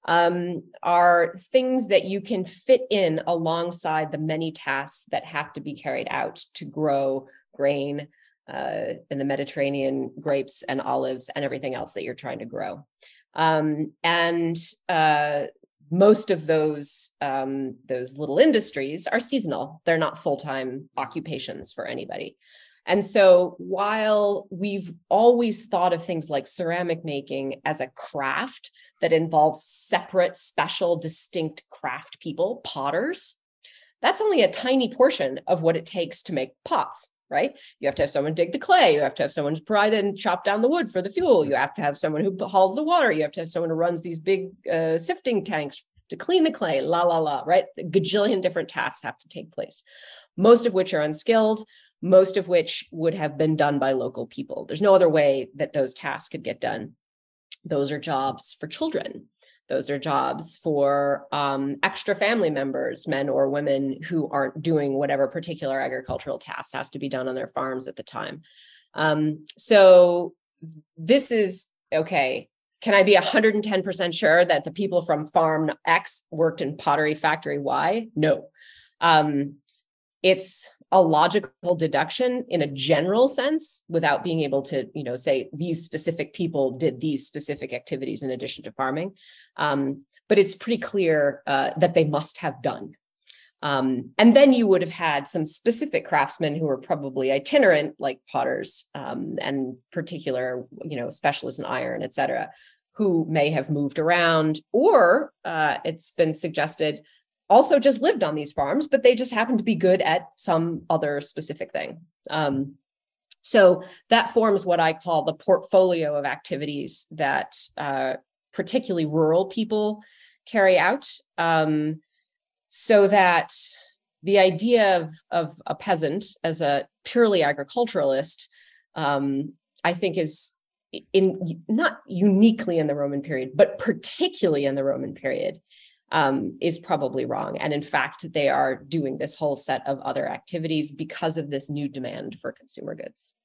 um, are things that you can fit in alongside the many tasks that have to be carried out to grow grain uh, in the Mediterranean, grapes and olives and everything else that you're trying to grow. Um, and uh, most of those um, those little industries are seasonal; they're not full time occupations for anybody. And so, while we've always thought of things like ceramic making as a craft that involves separate, special, distinct craft people, potters, that's only a tiny portion of what it takes to make pots, right? You have to have someone dig the clay. You have to have someone pry and chop down the wood for the fuel. You have to have someone who hauls the water. You have to have someone who runs these big uh, sifting tanks to clean the clay, la, la, la, right? A gajillion different tasks have to take place, most of which are unskilled, most of which would have been done by local people. There's no other way that those tasks could get done. Those are jobs for children. Those are jobs for um, extra family members, men or women who aren't doing whatever particular agricultural task has to be done on their farms at the time. Um, so this is okay. Can I be 110% sure that the people from farm X worked in pottery factory Y? No. Um, it's a logical deduction in a general sense without being able to you know say these specific people did these specific activities in addition to farming. Um, but it's pretty clear uh, that they must have done. Um, and then you would have had some specific craftsmen who were probably itinerant like potters um, and particular you know specialists in iron et cetera who may have moved around or uh, it's been suggested also just lived on these farms, but they just happened to be good at some other specific thing. Um, so that forms what I call the portfolio of activities that uh, particularly rural people carry out. Um, so that the idea of, of a peasant as a purely agriculturalist, um, I think, is in not uniquely in the Roman period, but particularly in the Roman period, um, is probably wrong. And in fact, they are doing this whole set of other activities because of this new demand for consumer goods.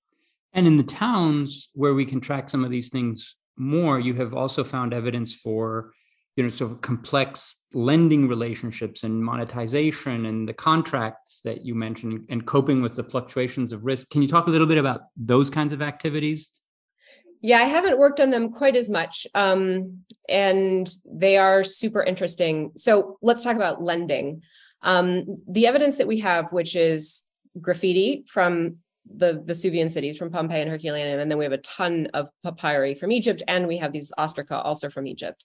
And in the towns where we can track some of these things more, you have also found evidence for, you know, sort of complex lending relationships and monetization and the contracts that you mentioned and coping with the fluctuations of risk. Can you talk a little bit about those kinds of activities? Yeah, I haven't worked on them quite as much. Um, and they are super interesting. So let's talk about lending. Um, the evidence that we have, which is graffiti from the Vesuvian cities, from Pompeii and Herculaneum, and then we have a ton of papyri from Egypt, and we have these ostraca also from Egypt.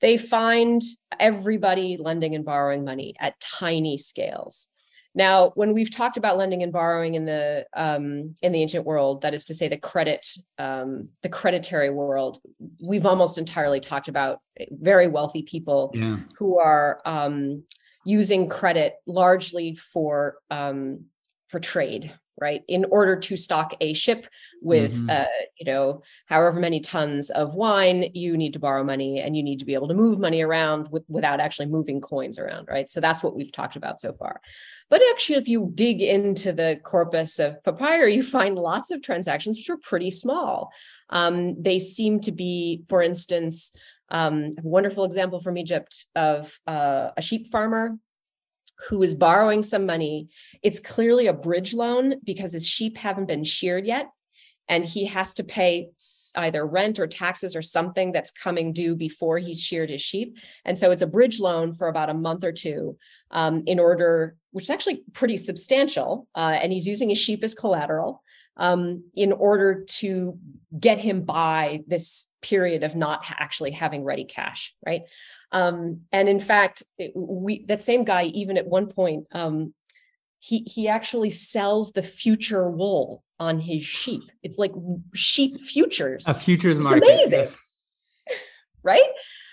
They find everybody lending and borrowing money at tiny scales. Now, when we've talked about lending and borrowing in the um, in the ancient world, that is to say, the credit, um, the creditary world, we've almost entirely talked about very wealthy people Yeah. who are um, using credit largely for um, for trade, right? In order to stock a ship with, Mhm. uh, you know, however many tons of wine, you need to borrow money, and you need to be able to move money around with, without actually moving coins around, right? So that's what we've talked about so far. But actually, if you dig into the corpus of papyri, you find lots of transactions which are pretty small. Um, they seem to be, for instance, um, a wonderful example from Egypt of uh, a sheep farmer who is borrowing some money. It's clearly a bridge loan because his sheep haven't been sheared yet. And he has to pay either rent or taxes or something that's coming due before he's sheared his sheep. And so it's a bridge loan for about a month or two um, in order, which is actually pretty substantial. Uh, and he's using his sheep as collateral um, in order to get him by this period of not actually having ready cash, right? Um, and in fact, it- we that same guy, even at one point, um, he he actually sells the future wool on his sheep. It's like sheep futures A futures market. amazing. yes. right?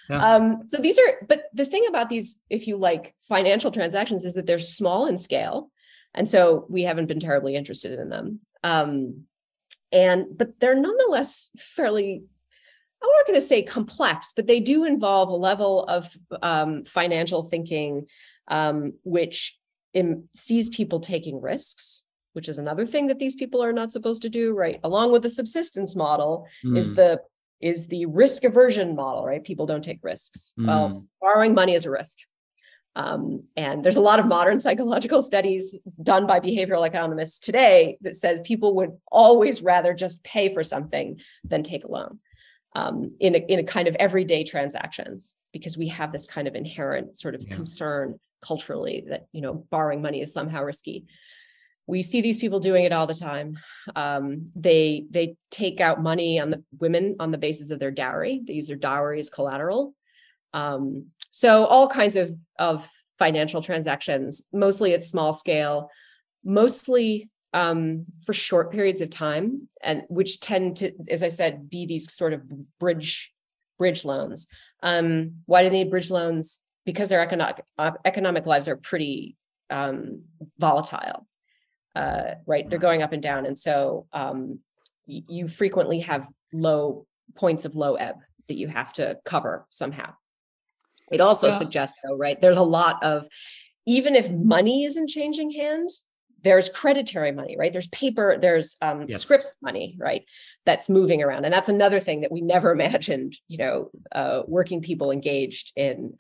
Yeah. Um, so these are, but the thing about these, if you like financial transactions, is that they're small in scale. And so we haven't been terribly interested in them. Um, and, but they're nonetheless fairly, I'm not going to say complex, but they do involve a level of um, financial thinking, um, which im- sees people taking risks, which is another thing that these people are not supposed to do, right? Along with the subsistence model, is Mm, the is the risk aversion model, right? People don't take risks. Well, mm, borrowing money is a risk. Um, and there's a lot of modern psychological studies done by behavioral economists today that says people would always rather just pay for something than take a loan um, in, a, in a kind of everyday transactions because we have this kind of inherent sort of Yeah. concern culturally that you know borrowing money is somehow risky. We see these people doing it all the time. Um, they they take out money on the women on the basis of their dowry. They use their dowry as collateral. Um, so all kinds of of financial transactions mostly at small scale mostly um, for short periods of time and which tend to as i said be these sort of bridge bridge loans um, why do they need bridge loans because their economic uh, economic lives are pretty um, volatile uh, right? They're going up and down. And so um, you frequently have low points of low ebb that you have to cover somehow. It also Yeah. suggests, though, right? There's a lot of, even if money isn't changing hands, there's creditary money, right? There's paper, there's um, Yes. scrip money, right? That's moving around. And that's another thing that we never imagined, you know, uh, working people engaged in,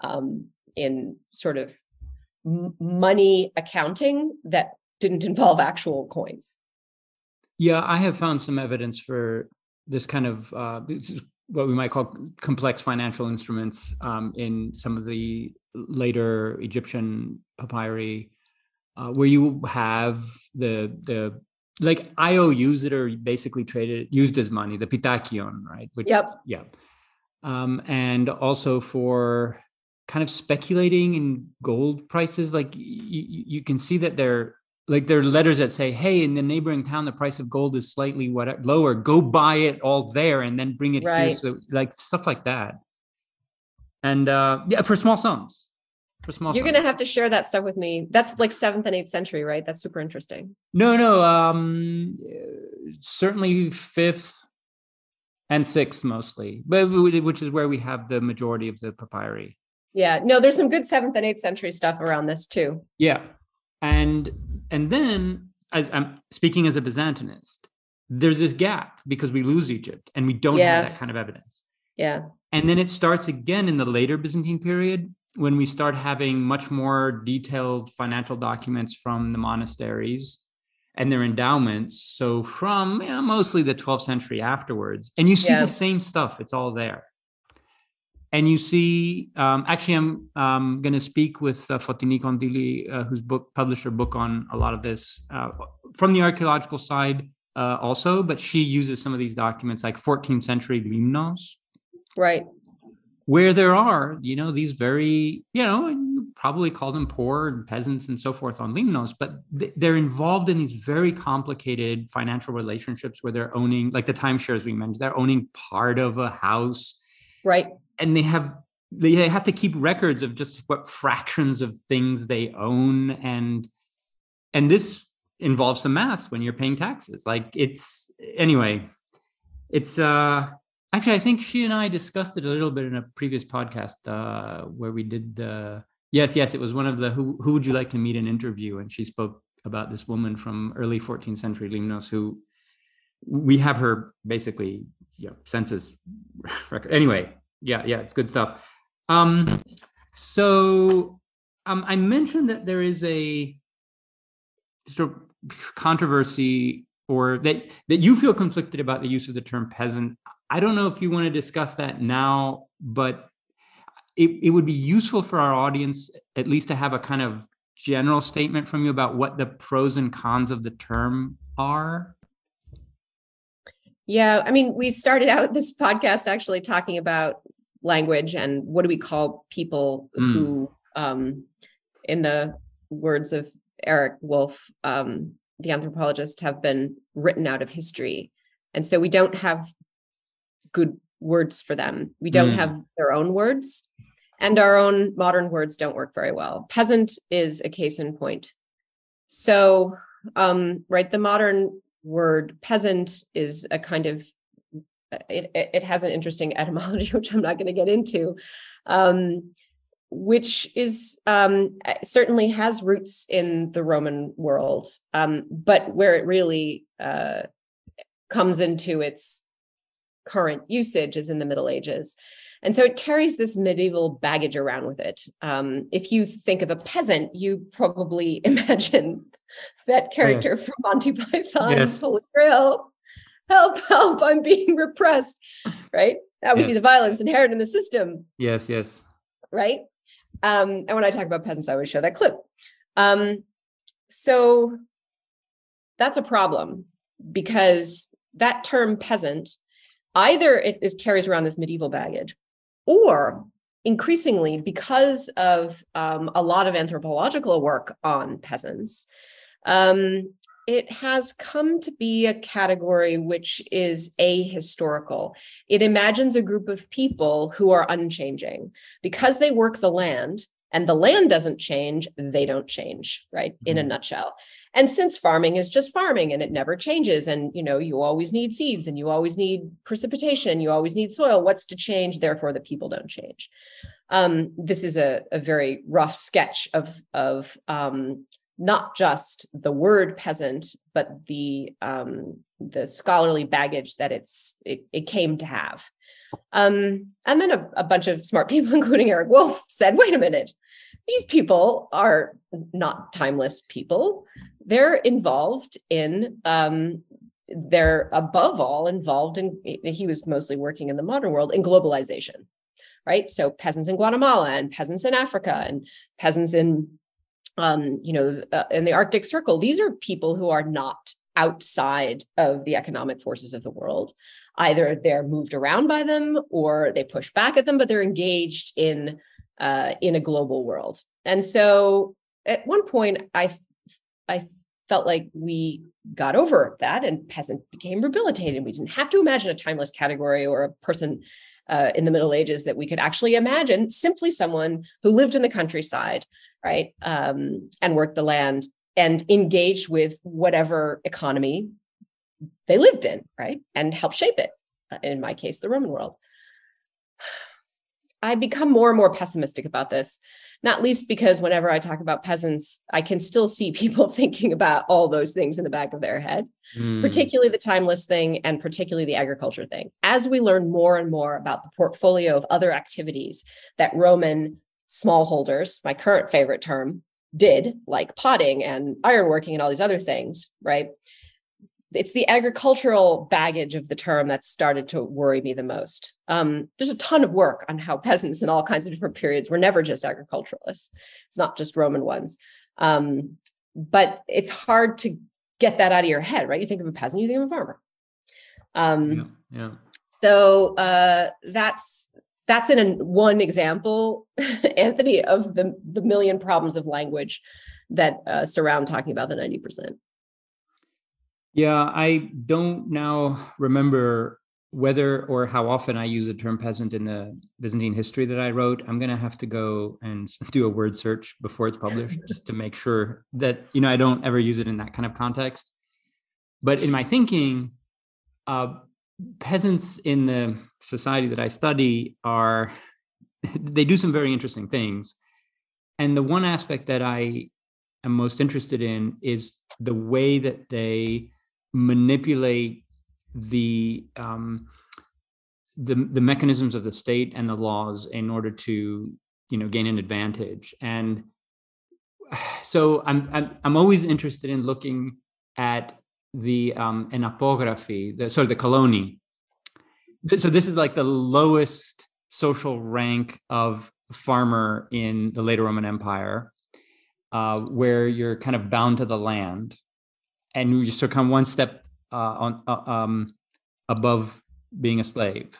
um, in sort of m- money accounting that didn't involve actual coins. Yeah, I have found some evidence for this kind of uh, this is what we might call complex financial instruments um, in some of the later Egyptian papyri, uh, where you have the the like IOUs that are basically traded used as money, the pitakion, right? Which, Yep. Yeah, um, and also for kind of speculating in gold prices, like you, you can see that they're like there are letters that say, "Hey, in the neighboring town, the price of gold is slightly what lower. Go buy it all there, and then bring it here." So, like stuff like that. And uh, yeah, for small sums, for small. You're sums. gonna have to share that stuff with me. That's like seventh and eighth century, right? That's super interesting. No, no. Um, certainly fifth and sixth mostly, but which is where we have the majority of the papyri. Yeah. No, there's some good seventh and eighth century stuff around this too. Yeah, and and then as I'm speaking as a Byzantinist, there's this gap because we lose Egypt and we don't Yeah. have that kind of evidence. Yeah. And then it starts again in the later Byzantine period when we start having much more detailed financial documents from the monasteries and their endowments. So from you know, mostly the 12th century afterwards, and you see Yeah. the same stuff. It's all there. And you see, um, actually, I'm um, going to speak with uh, Fotini Kondili, uh, whose book published her book on a lot of this uh, from the archaeological side uh, also, but she uses some of these documents like 14th century limnos Right. where there are, you know, these very, you know, you probably call them poor and peasants and so forth on Limnos, but they're involved in these very complicated financial relationships where they're owning, like the timeshares we mentioned, they're owning part of a house. Right. And they have they have to keep records of just what fractions of things they own. And and this involves some math when you're paying taxes. Like it's anyway it's uh actually i think she and i discussed it a little bit in a previous podcast uh where we did the yes yes it was one of the who who would you like to meet and interview? And she spoke about this woman from early 14th century limnos who we have her basically yeah census record. Anyway yeah yeah it's good stuff. Um so um i mentioned that there is a sort of controversy or that that you feel conflicted about the use of the term peasant. I don't know if you want to discuss that now but it, it would be useful for our audience at least to have a kind of general statement from you about what the pros and cons of the term are. Yeah i mean we started out this podcast actually talking about language and what do we call people mm. who um in the words of Eric Wolf, um, the anthropologist, have been written out of history. And so we don't have good words for them. We don't mm. have their own words, and our own modern words don't work very well. Peasant is a case in point. So, um, right, the modern word peasant is a kind of it, it has an interesting etymology, which I'm not going to get into. Um, which is um, certainly has roots in the Roman world, um, but where it really uh, comes into its current usage is in the Middle Ages. And so it carries this medieval baggage around with it. Um, if you think of a peasant, you probably imagine that character from Monty Python's yes. Holy Grail. Help, help, I'm being repressed. Right? That was yes. the violence inherent in the system. Yes, yes. Right? Um, and when I talk about peasants, I always show that clip. Um, so that's a problem because that term peasant either it is carries around this medieval baggage or increasingly because of um, a lot of anthropological work on peasants um, it has come to be a category which is ahistorical. It imagines a group of people who are unchanging because they work the land and the land doesn't change, they don't change, right? Mm-hmm. In a mm-hmm. nutshell. And since farming is just farming and it never changes, and you know, you always need seeds and you always need precipitation, you always need soil, what's to change? Therefore, the people don't change. Um, this is a, a very rough sketch of, of um, not just the word peasant, but the um, the scholarly baggage that it's it, it came to have. Um, and then a, a, bunch of smart people, including Eric Wolf, said, "Wait a minute, these people are not timeless people. They're involved in." Um, they're above all involved in he was mostly working in the modern world in globalization right so peasants in guatemala and peasants in africa and peasants in um, you know, uh, in the Arctic Circle, these are people who are not outside of the economic forces of the world. Either they're moved around by them or they push back at them, but they're engaged in uh, in a global world. And so, at one point, I I felt like we got over that, and peasant became rehabilitated. We didn't have to imagine a timeless category or a person uh, in the Middle Ages that we could actually imagine simply someone who lived in the countryside, right, um, and worked the land and engaged with whatever economy they lived in, right, and help shape it. Uh, in my case, the Roman world. I become more and more pessimistic about this not least because whenever I talk about peasants, I can still see people thinking about all those things in the back of their head, mm. particularly the timeless thing and particularly the agriculture thing. As we learn more and more about the portfolio of other activities that Roman smallholders, my current favorite term, did, like potting and ironworking and all these other things, right? it's the agricultural baggage of the term that started to worry me the most. Um, there's a ton of work on how peasants in all kinds of different periods were never just agriculturalists. It's not just Roman ones. Um, but it's hard to get that out of your head, right? You think of a peasant, you think of a farmer. Um, yeah, yeah. So uh, that's that's in one example, Anthony, of the the million problems of language that uh, surround talking about the ninety percent. Yeah, I don't now remember whether or how often I use the term peasant in the Byzantine history that I wrote. I'm going to have to go and do a word search before it's published just to make sure that you know I don't ever use it in that kind of context. But in my thinking, uh, peasants in the society that I study are they do some very interesting things. And the one aspect that I am most interested in is the way that they manipulate the um, the the mechanisms of the state and the laws in order to you know gain an advantage and so i'm i'm, I'm always interested in looking at the um enapographoi the sort of the colony so this is like the lowest social rank of farmer in the later roman empire uh, where you're kind of bound to the land and you just sort of come one step uh, on uh, um, above being a slave.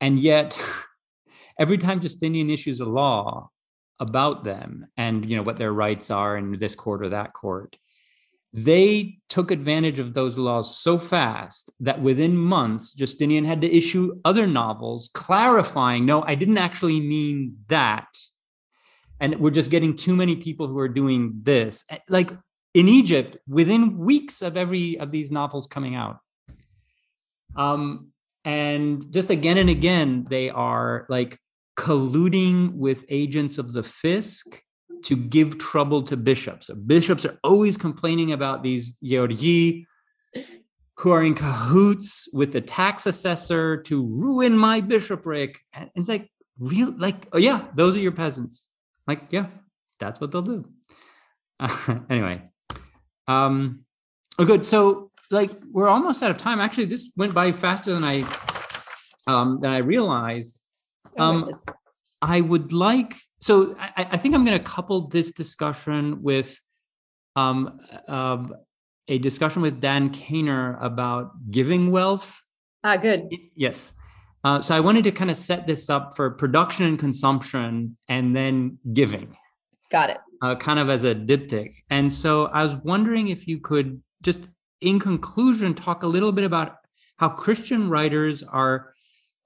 And yet, every time Justinian issues a law about them and you know what their rights are in this court or that court, they took advantage of those laws so fast that within months, Justinian had to issue other novels clarifying, no, I didn't actually mean that. And we're just getting too many people who are doing this. Like in Egypt within weeks of every of these novels coming out. Um, and just again and again, they are like colluding with agents of the fisc to give trouble to bishops. So bishops are always complaining about these georgoi who are in cahoots with the tax assessor to ruin my bishopric. And it's like, real, like, oh yeah, those are your peasants. Like, yeah, that's what they'll do. Uh, anyway, um, oh, good. So, like, we're almost out of time. Actually, this went by faster than I um, than I realized. Um, I would like. So, I, I think I'm going to couple this discussion with um, uh, a discussion with Dan Caner about giving wealth. Ah, good. Yes. Uh, so I wanted to kind of set this up for production and consumption and then giving. Got it uh, kind of as a diptych. And so I was wondering if you could just, in conclusion, talk a little bit about how Christian writers are,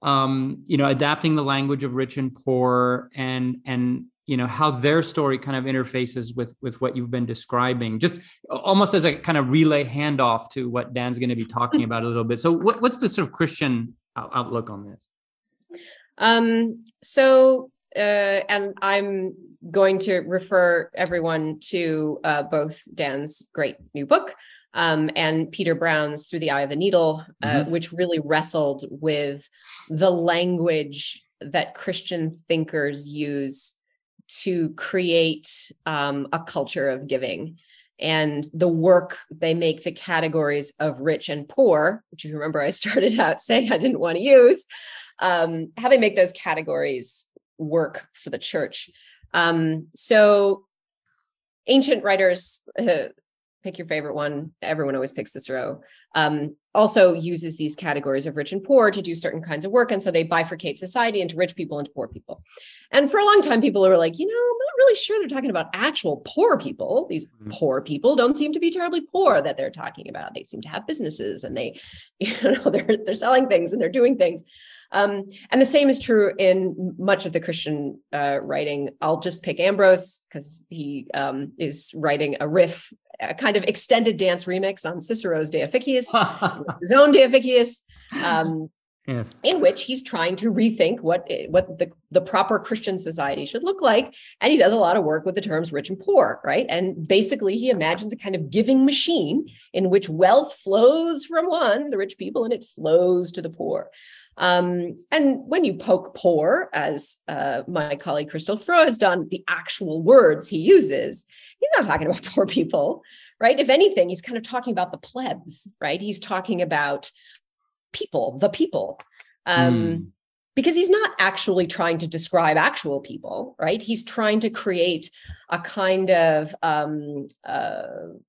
um, you know, adapting the language of rich and poor, and and you know how their story kind of interfaces with with what you've been describing. Just almost as a kind of relay handoff to what dan's going to be talking about a little bit. So what, what's the sort of christian outlook on this? Um so uh, and I'm going to refer everyone to uh, both Dan's great new book um, and Peter Brown's Through the Eye of the Needle, uh, mm-hmm. which really wrestled with the language that Christian thinkers use to create um, a culture of giving. And the work they make the categories of rich and poor, which you remember I started out saying I didn't want to use, um, how they make those categories work for the church. Um, so ancient writers, uh, pick your favorite one. Everyone always picks Cicero. Um, also uses these categories of rich and poor to do certain kinds of work. And so they bifurcate society into rich people and poor people. And for a long time, people were like, you know, I'm not really sure they're talking about actual poor people. These mm-hmm. poor people don't seem to be terribly poor that they're talking about. They seem to have businesses and they, you know, they're they're selling things and they're doing things. Um, and the same is true in much of the Christian uh, writing. I'll just pick Ambrose because he um, is writing a riff, a kind of extended dance remix on Cicero's De Officiis, his own De Officiis. Um, Yes. in which he's trying to rethink what what the, the proper Christian society should look like. And he does a lot of work with the terms rich and poor, right? And basically, he imagines a kind of giving machine in which wealth flows from one, the rich people, and it flows to the poor. Um, and when you poke poor, as uh, my colleague Crystal Fro has done, the actual words he uses, he's not talking about poor people, right? If anything, he's kind of talking about the plebs, right? He's talking about people, the people. Um, mm. Because he's not actually trying to describe actual people, right? He's trying to create a kind of um, uh,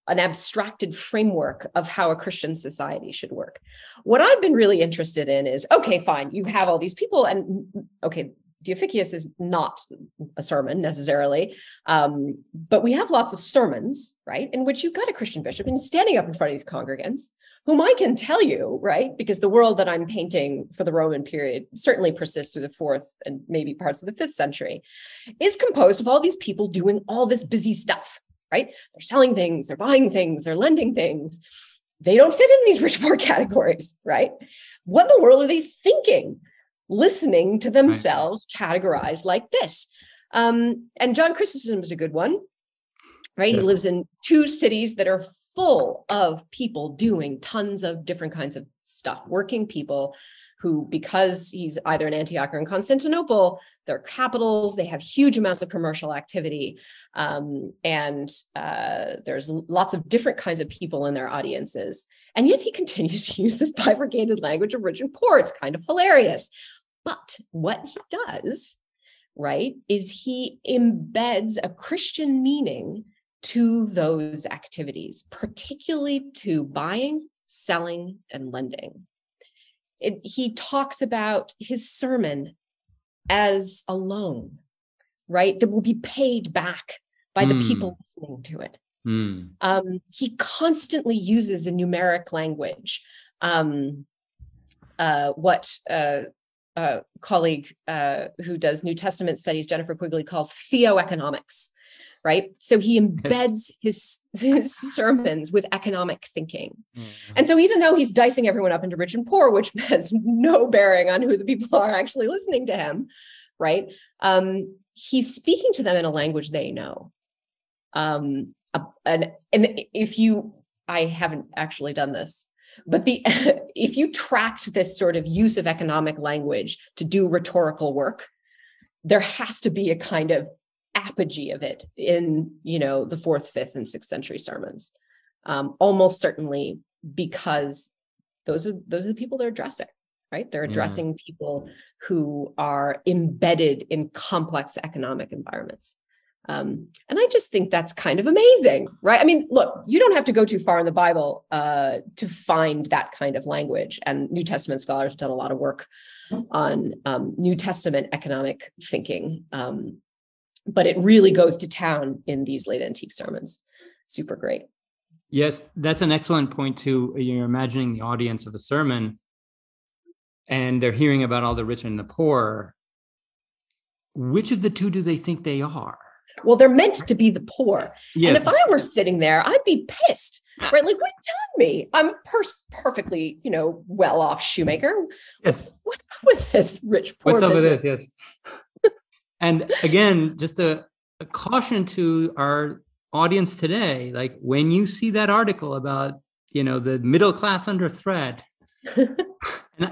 an abstracted framework of how a Christian society should work. What I've been really interested in is okay, fine, you have all these people, and okay, De Officiis is not a sermon necessarily, um, but we have lots of sermons, right, in which you've got a Christian bishop and standing up in front of these congregants, whom I can tell you, right, because the world that I'm painting for the Roman period certainly persists through the fourth and maybe parts of the fifth century, is composed of all these people doing all this busy stuff, right? They're selling things, they're buying things, they're lending things. They don't fit in these rich poor categories, right? What in the world are they thinking? Listening to themselves right. categorized like this. Um, and John Chrysostom is a good one, right? Yeah. He lives in two cities that are full of people doing tons of different kinds of stuff, working people who, because he's either in Antioch or in Constantinople, they're capitals, they have huge amounts of commercial activity. Um, and uh, there's lots of different kinds of people in their audiences. And yet he continues to use this bifurcated language of rich and poor. It's kind of hilarious. But what he does, right, is he embeds a Christian meaning to those activities, particularly to buying, selling, and lending. It, he talks about his sermon as a loan, right, that will be paid back by the mm. people listening to it. Mm. Um, he constantly uses a numeric language. Um, uh, what uh, uh, colleague uh, who does New Testament studies, Jennifer Quigley, calls theoeconomics, right? So he embeds his, his sermons with economic thinking. Mm-hmm. And so even though he's dicing everyone up into rich and poor, which has no bearing on who the people are actually listening to him, right? Um, he's speaking to them in a language they know. Um, and, and if you, I haven't actually done this, but the if you tracked this sort of use of economic language to do rhetorical work, there has to be a kind of apogee of it in you know the fourth, fifth, and sixth century sermons. Um, almost certainly because those are those are the people they're addressing right they're addressing yeah. people who are embedded in complex economic environments um, and I just think that's kind of amazing, right? I mean, look, you don't have to go too far in the Bible uh, to find that kind of language. And New Testament scholars have done a lot of work on um, New Testament economic thinking. Um, but it really goes to town in these late antique sermons. Super great. Yes, that's an excellent point, too. You're imagining the audience of a sermon and they're hearing about all the rich and the poor. Which of the two do they think they are? Well, they're meant to be the poor. Yes. And if I were sitting there, I'd be pissed, right? Like, what are you telling me? I'm per- perfectly, you know, well off shoemaker. Yes. What's up with this rich poor? What's up business? with this? Yes. and again, just a, a caution to our audience today like when you see that article about you know the middle class under threat and,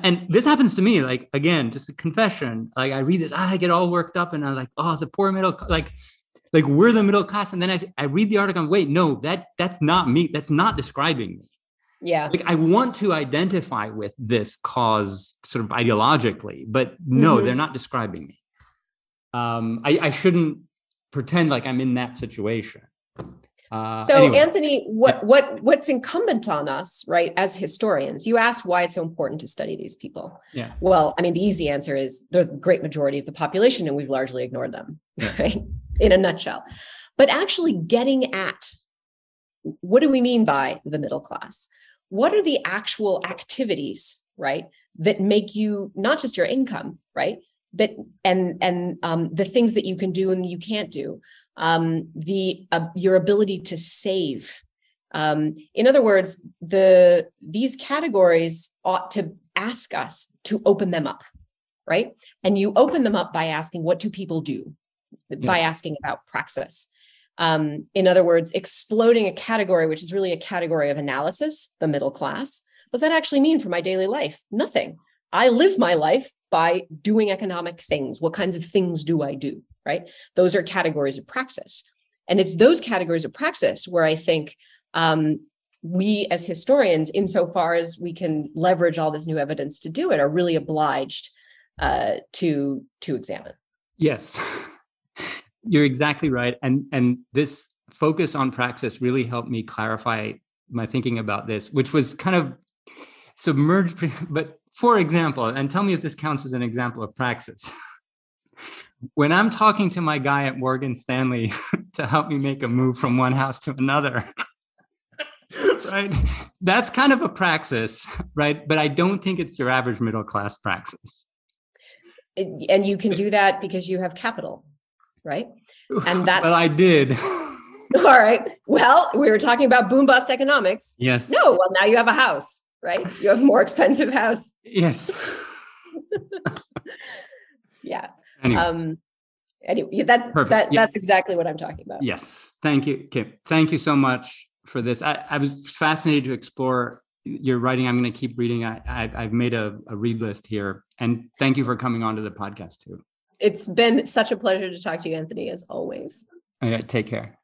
and, this happens to me like again just a confession like i read this i get all worked up and i'm like oh the poor middle like like we're the middle class and then I, I read the article and wait no that that's not me that's not describing me yeah like i want to identify with this cause sort of ideologically but no mm-hmm. they're not describing me um I, I shouldn't pretend like i'm in that situation uh, so anyway. Anthony, what what what's incumbent on us, right, as historians? You asked why it's so important to study these people. Yeah. Well, I mean, the easy answer is they're the great majority of the population, and we've largely ignored them, yeah. right? In a nutshell. But actually getting at what do we mean by the middle class? What are the actual activities, right, that make you not just your income, right, that and and um, the things that you can do and you can't do um, the uh, your ability to save. Um, in other words, the these categories ought to ask us to open them up, right? And you open them up by asking, what do people do? Yeah. By asking about praxis. Um, in other words, exploding a category, which is really a category of analysis, the middle class. What does that actually mean for my daily life? Nothing. I live my life by doing economic things. What kinds of things do I do? right? Those are categories of praxis. And it's those categories of praxis where I think um, we as historians, insofar as we can leverage all this new evidence to do it, are really obliged uh, to to examine. Yes, you're exactly right, and and this focus on praxis really helped me clarify my thinking about this, which was kind of submerged. But for example, and tell me if this counts as an example of praxis. when I'm talking to my guy at Morgan Stanley to help me make a move from one house to another, right? That's kind of a praxis, right? But I don't think it's your average middle class praxis. And you can do that because you have capital, right? And that well, I did. All right. Well, we were talking about boom bust economics. Yes. No, well, now you have a house, right? You have a more expensive house. Yes. yeah. Anyway. Um anyway, that's Perfect. that yeah. that's exactly what I'm talking about. Yes. Thank you, Kim. Thank you so much for this. I, I was fascinated to explore your writing. I'm going to keep reading. I, I have made a, a read list here, and thank you for coming on to the podcast too. It's been such a pleasure to talk to you, Anthony, as always. All right, take care.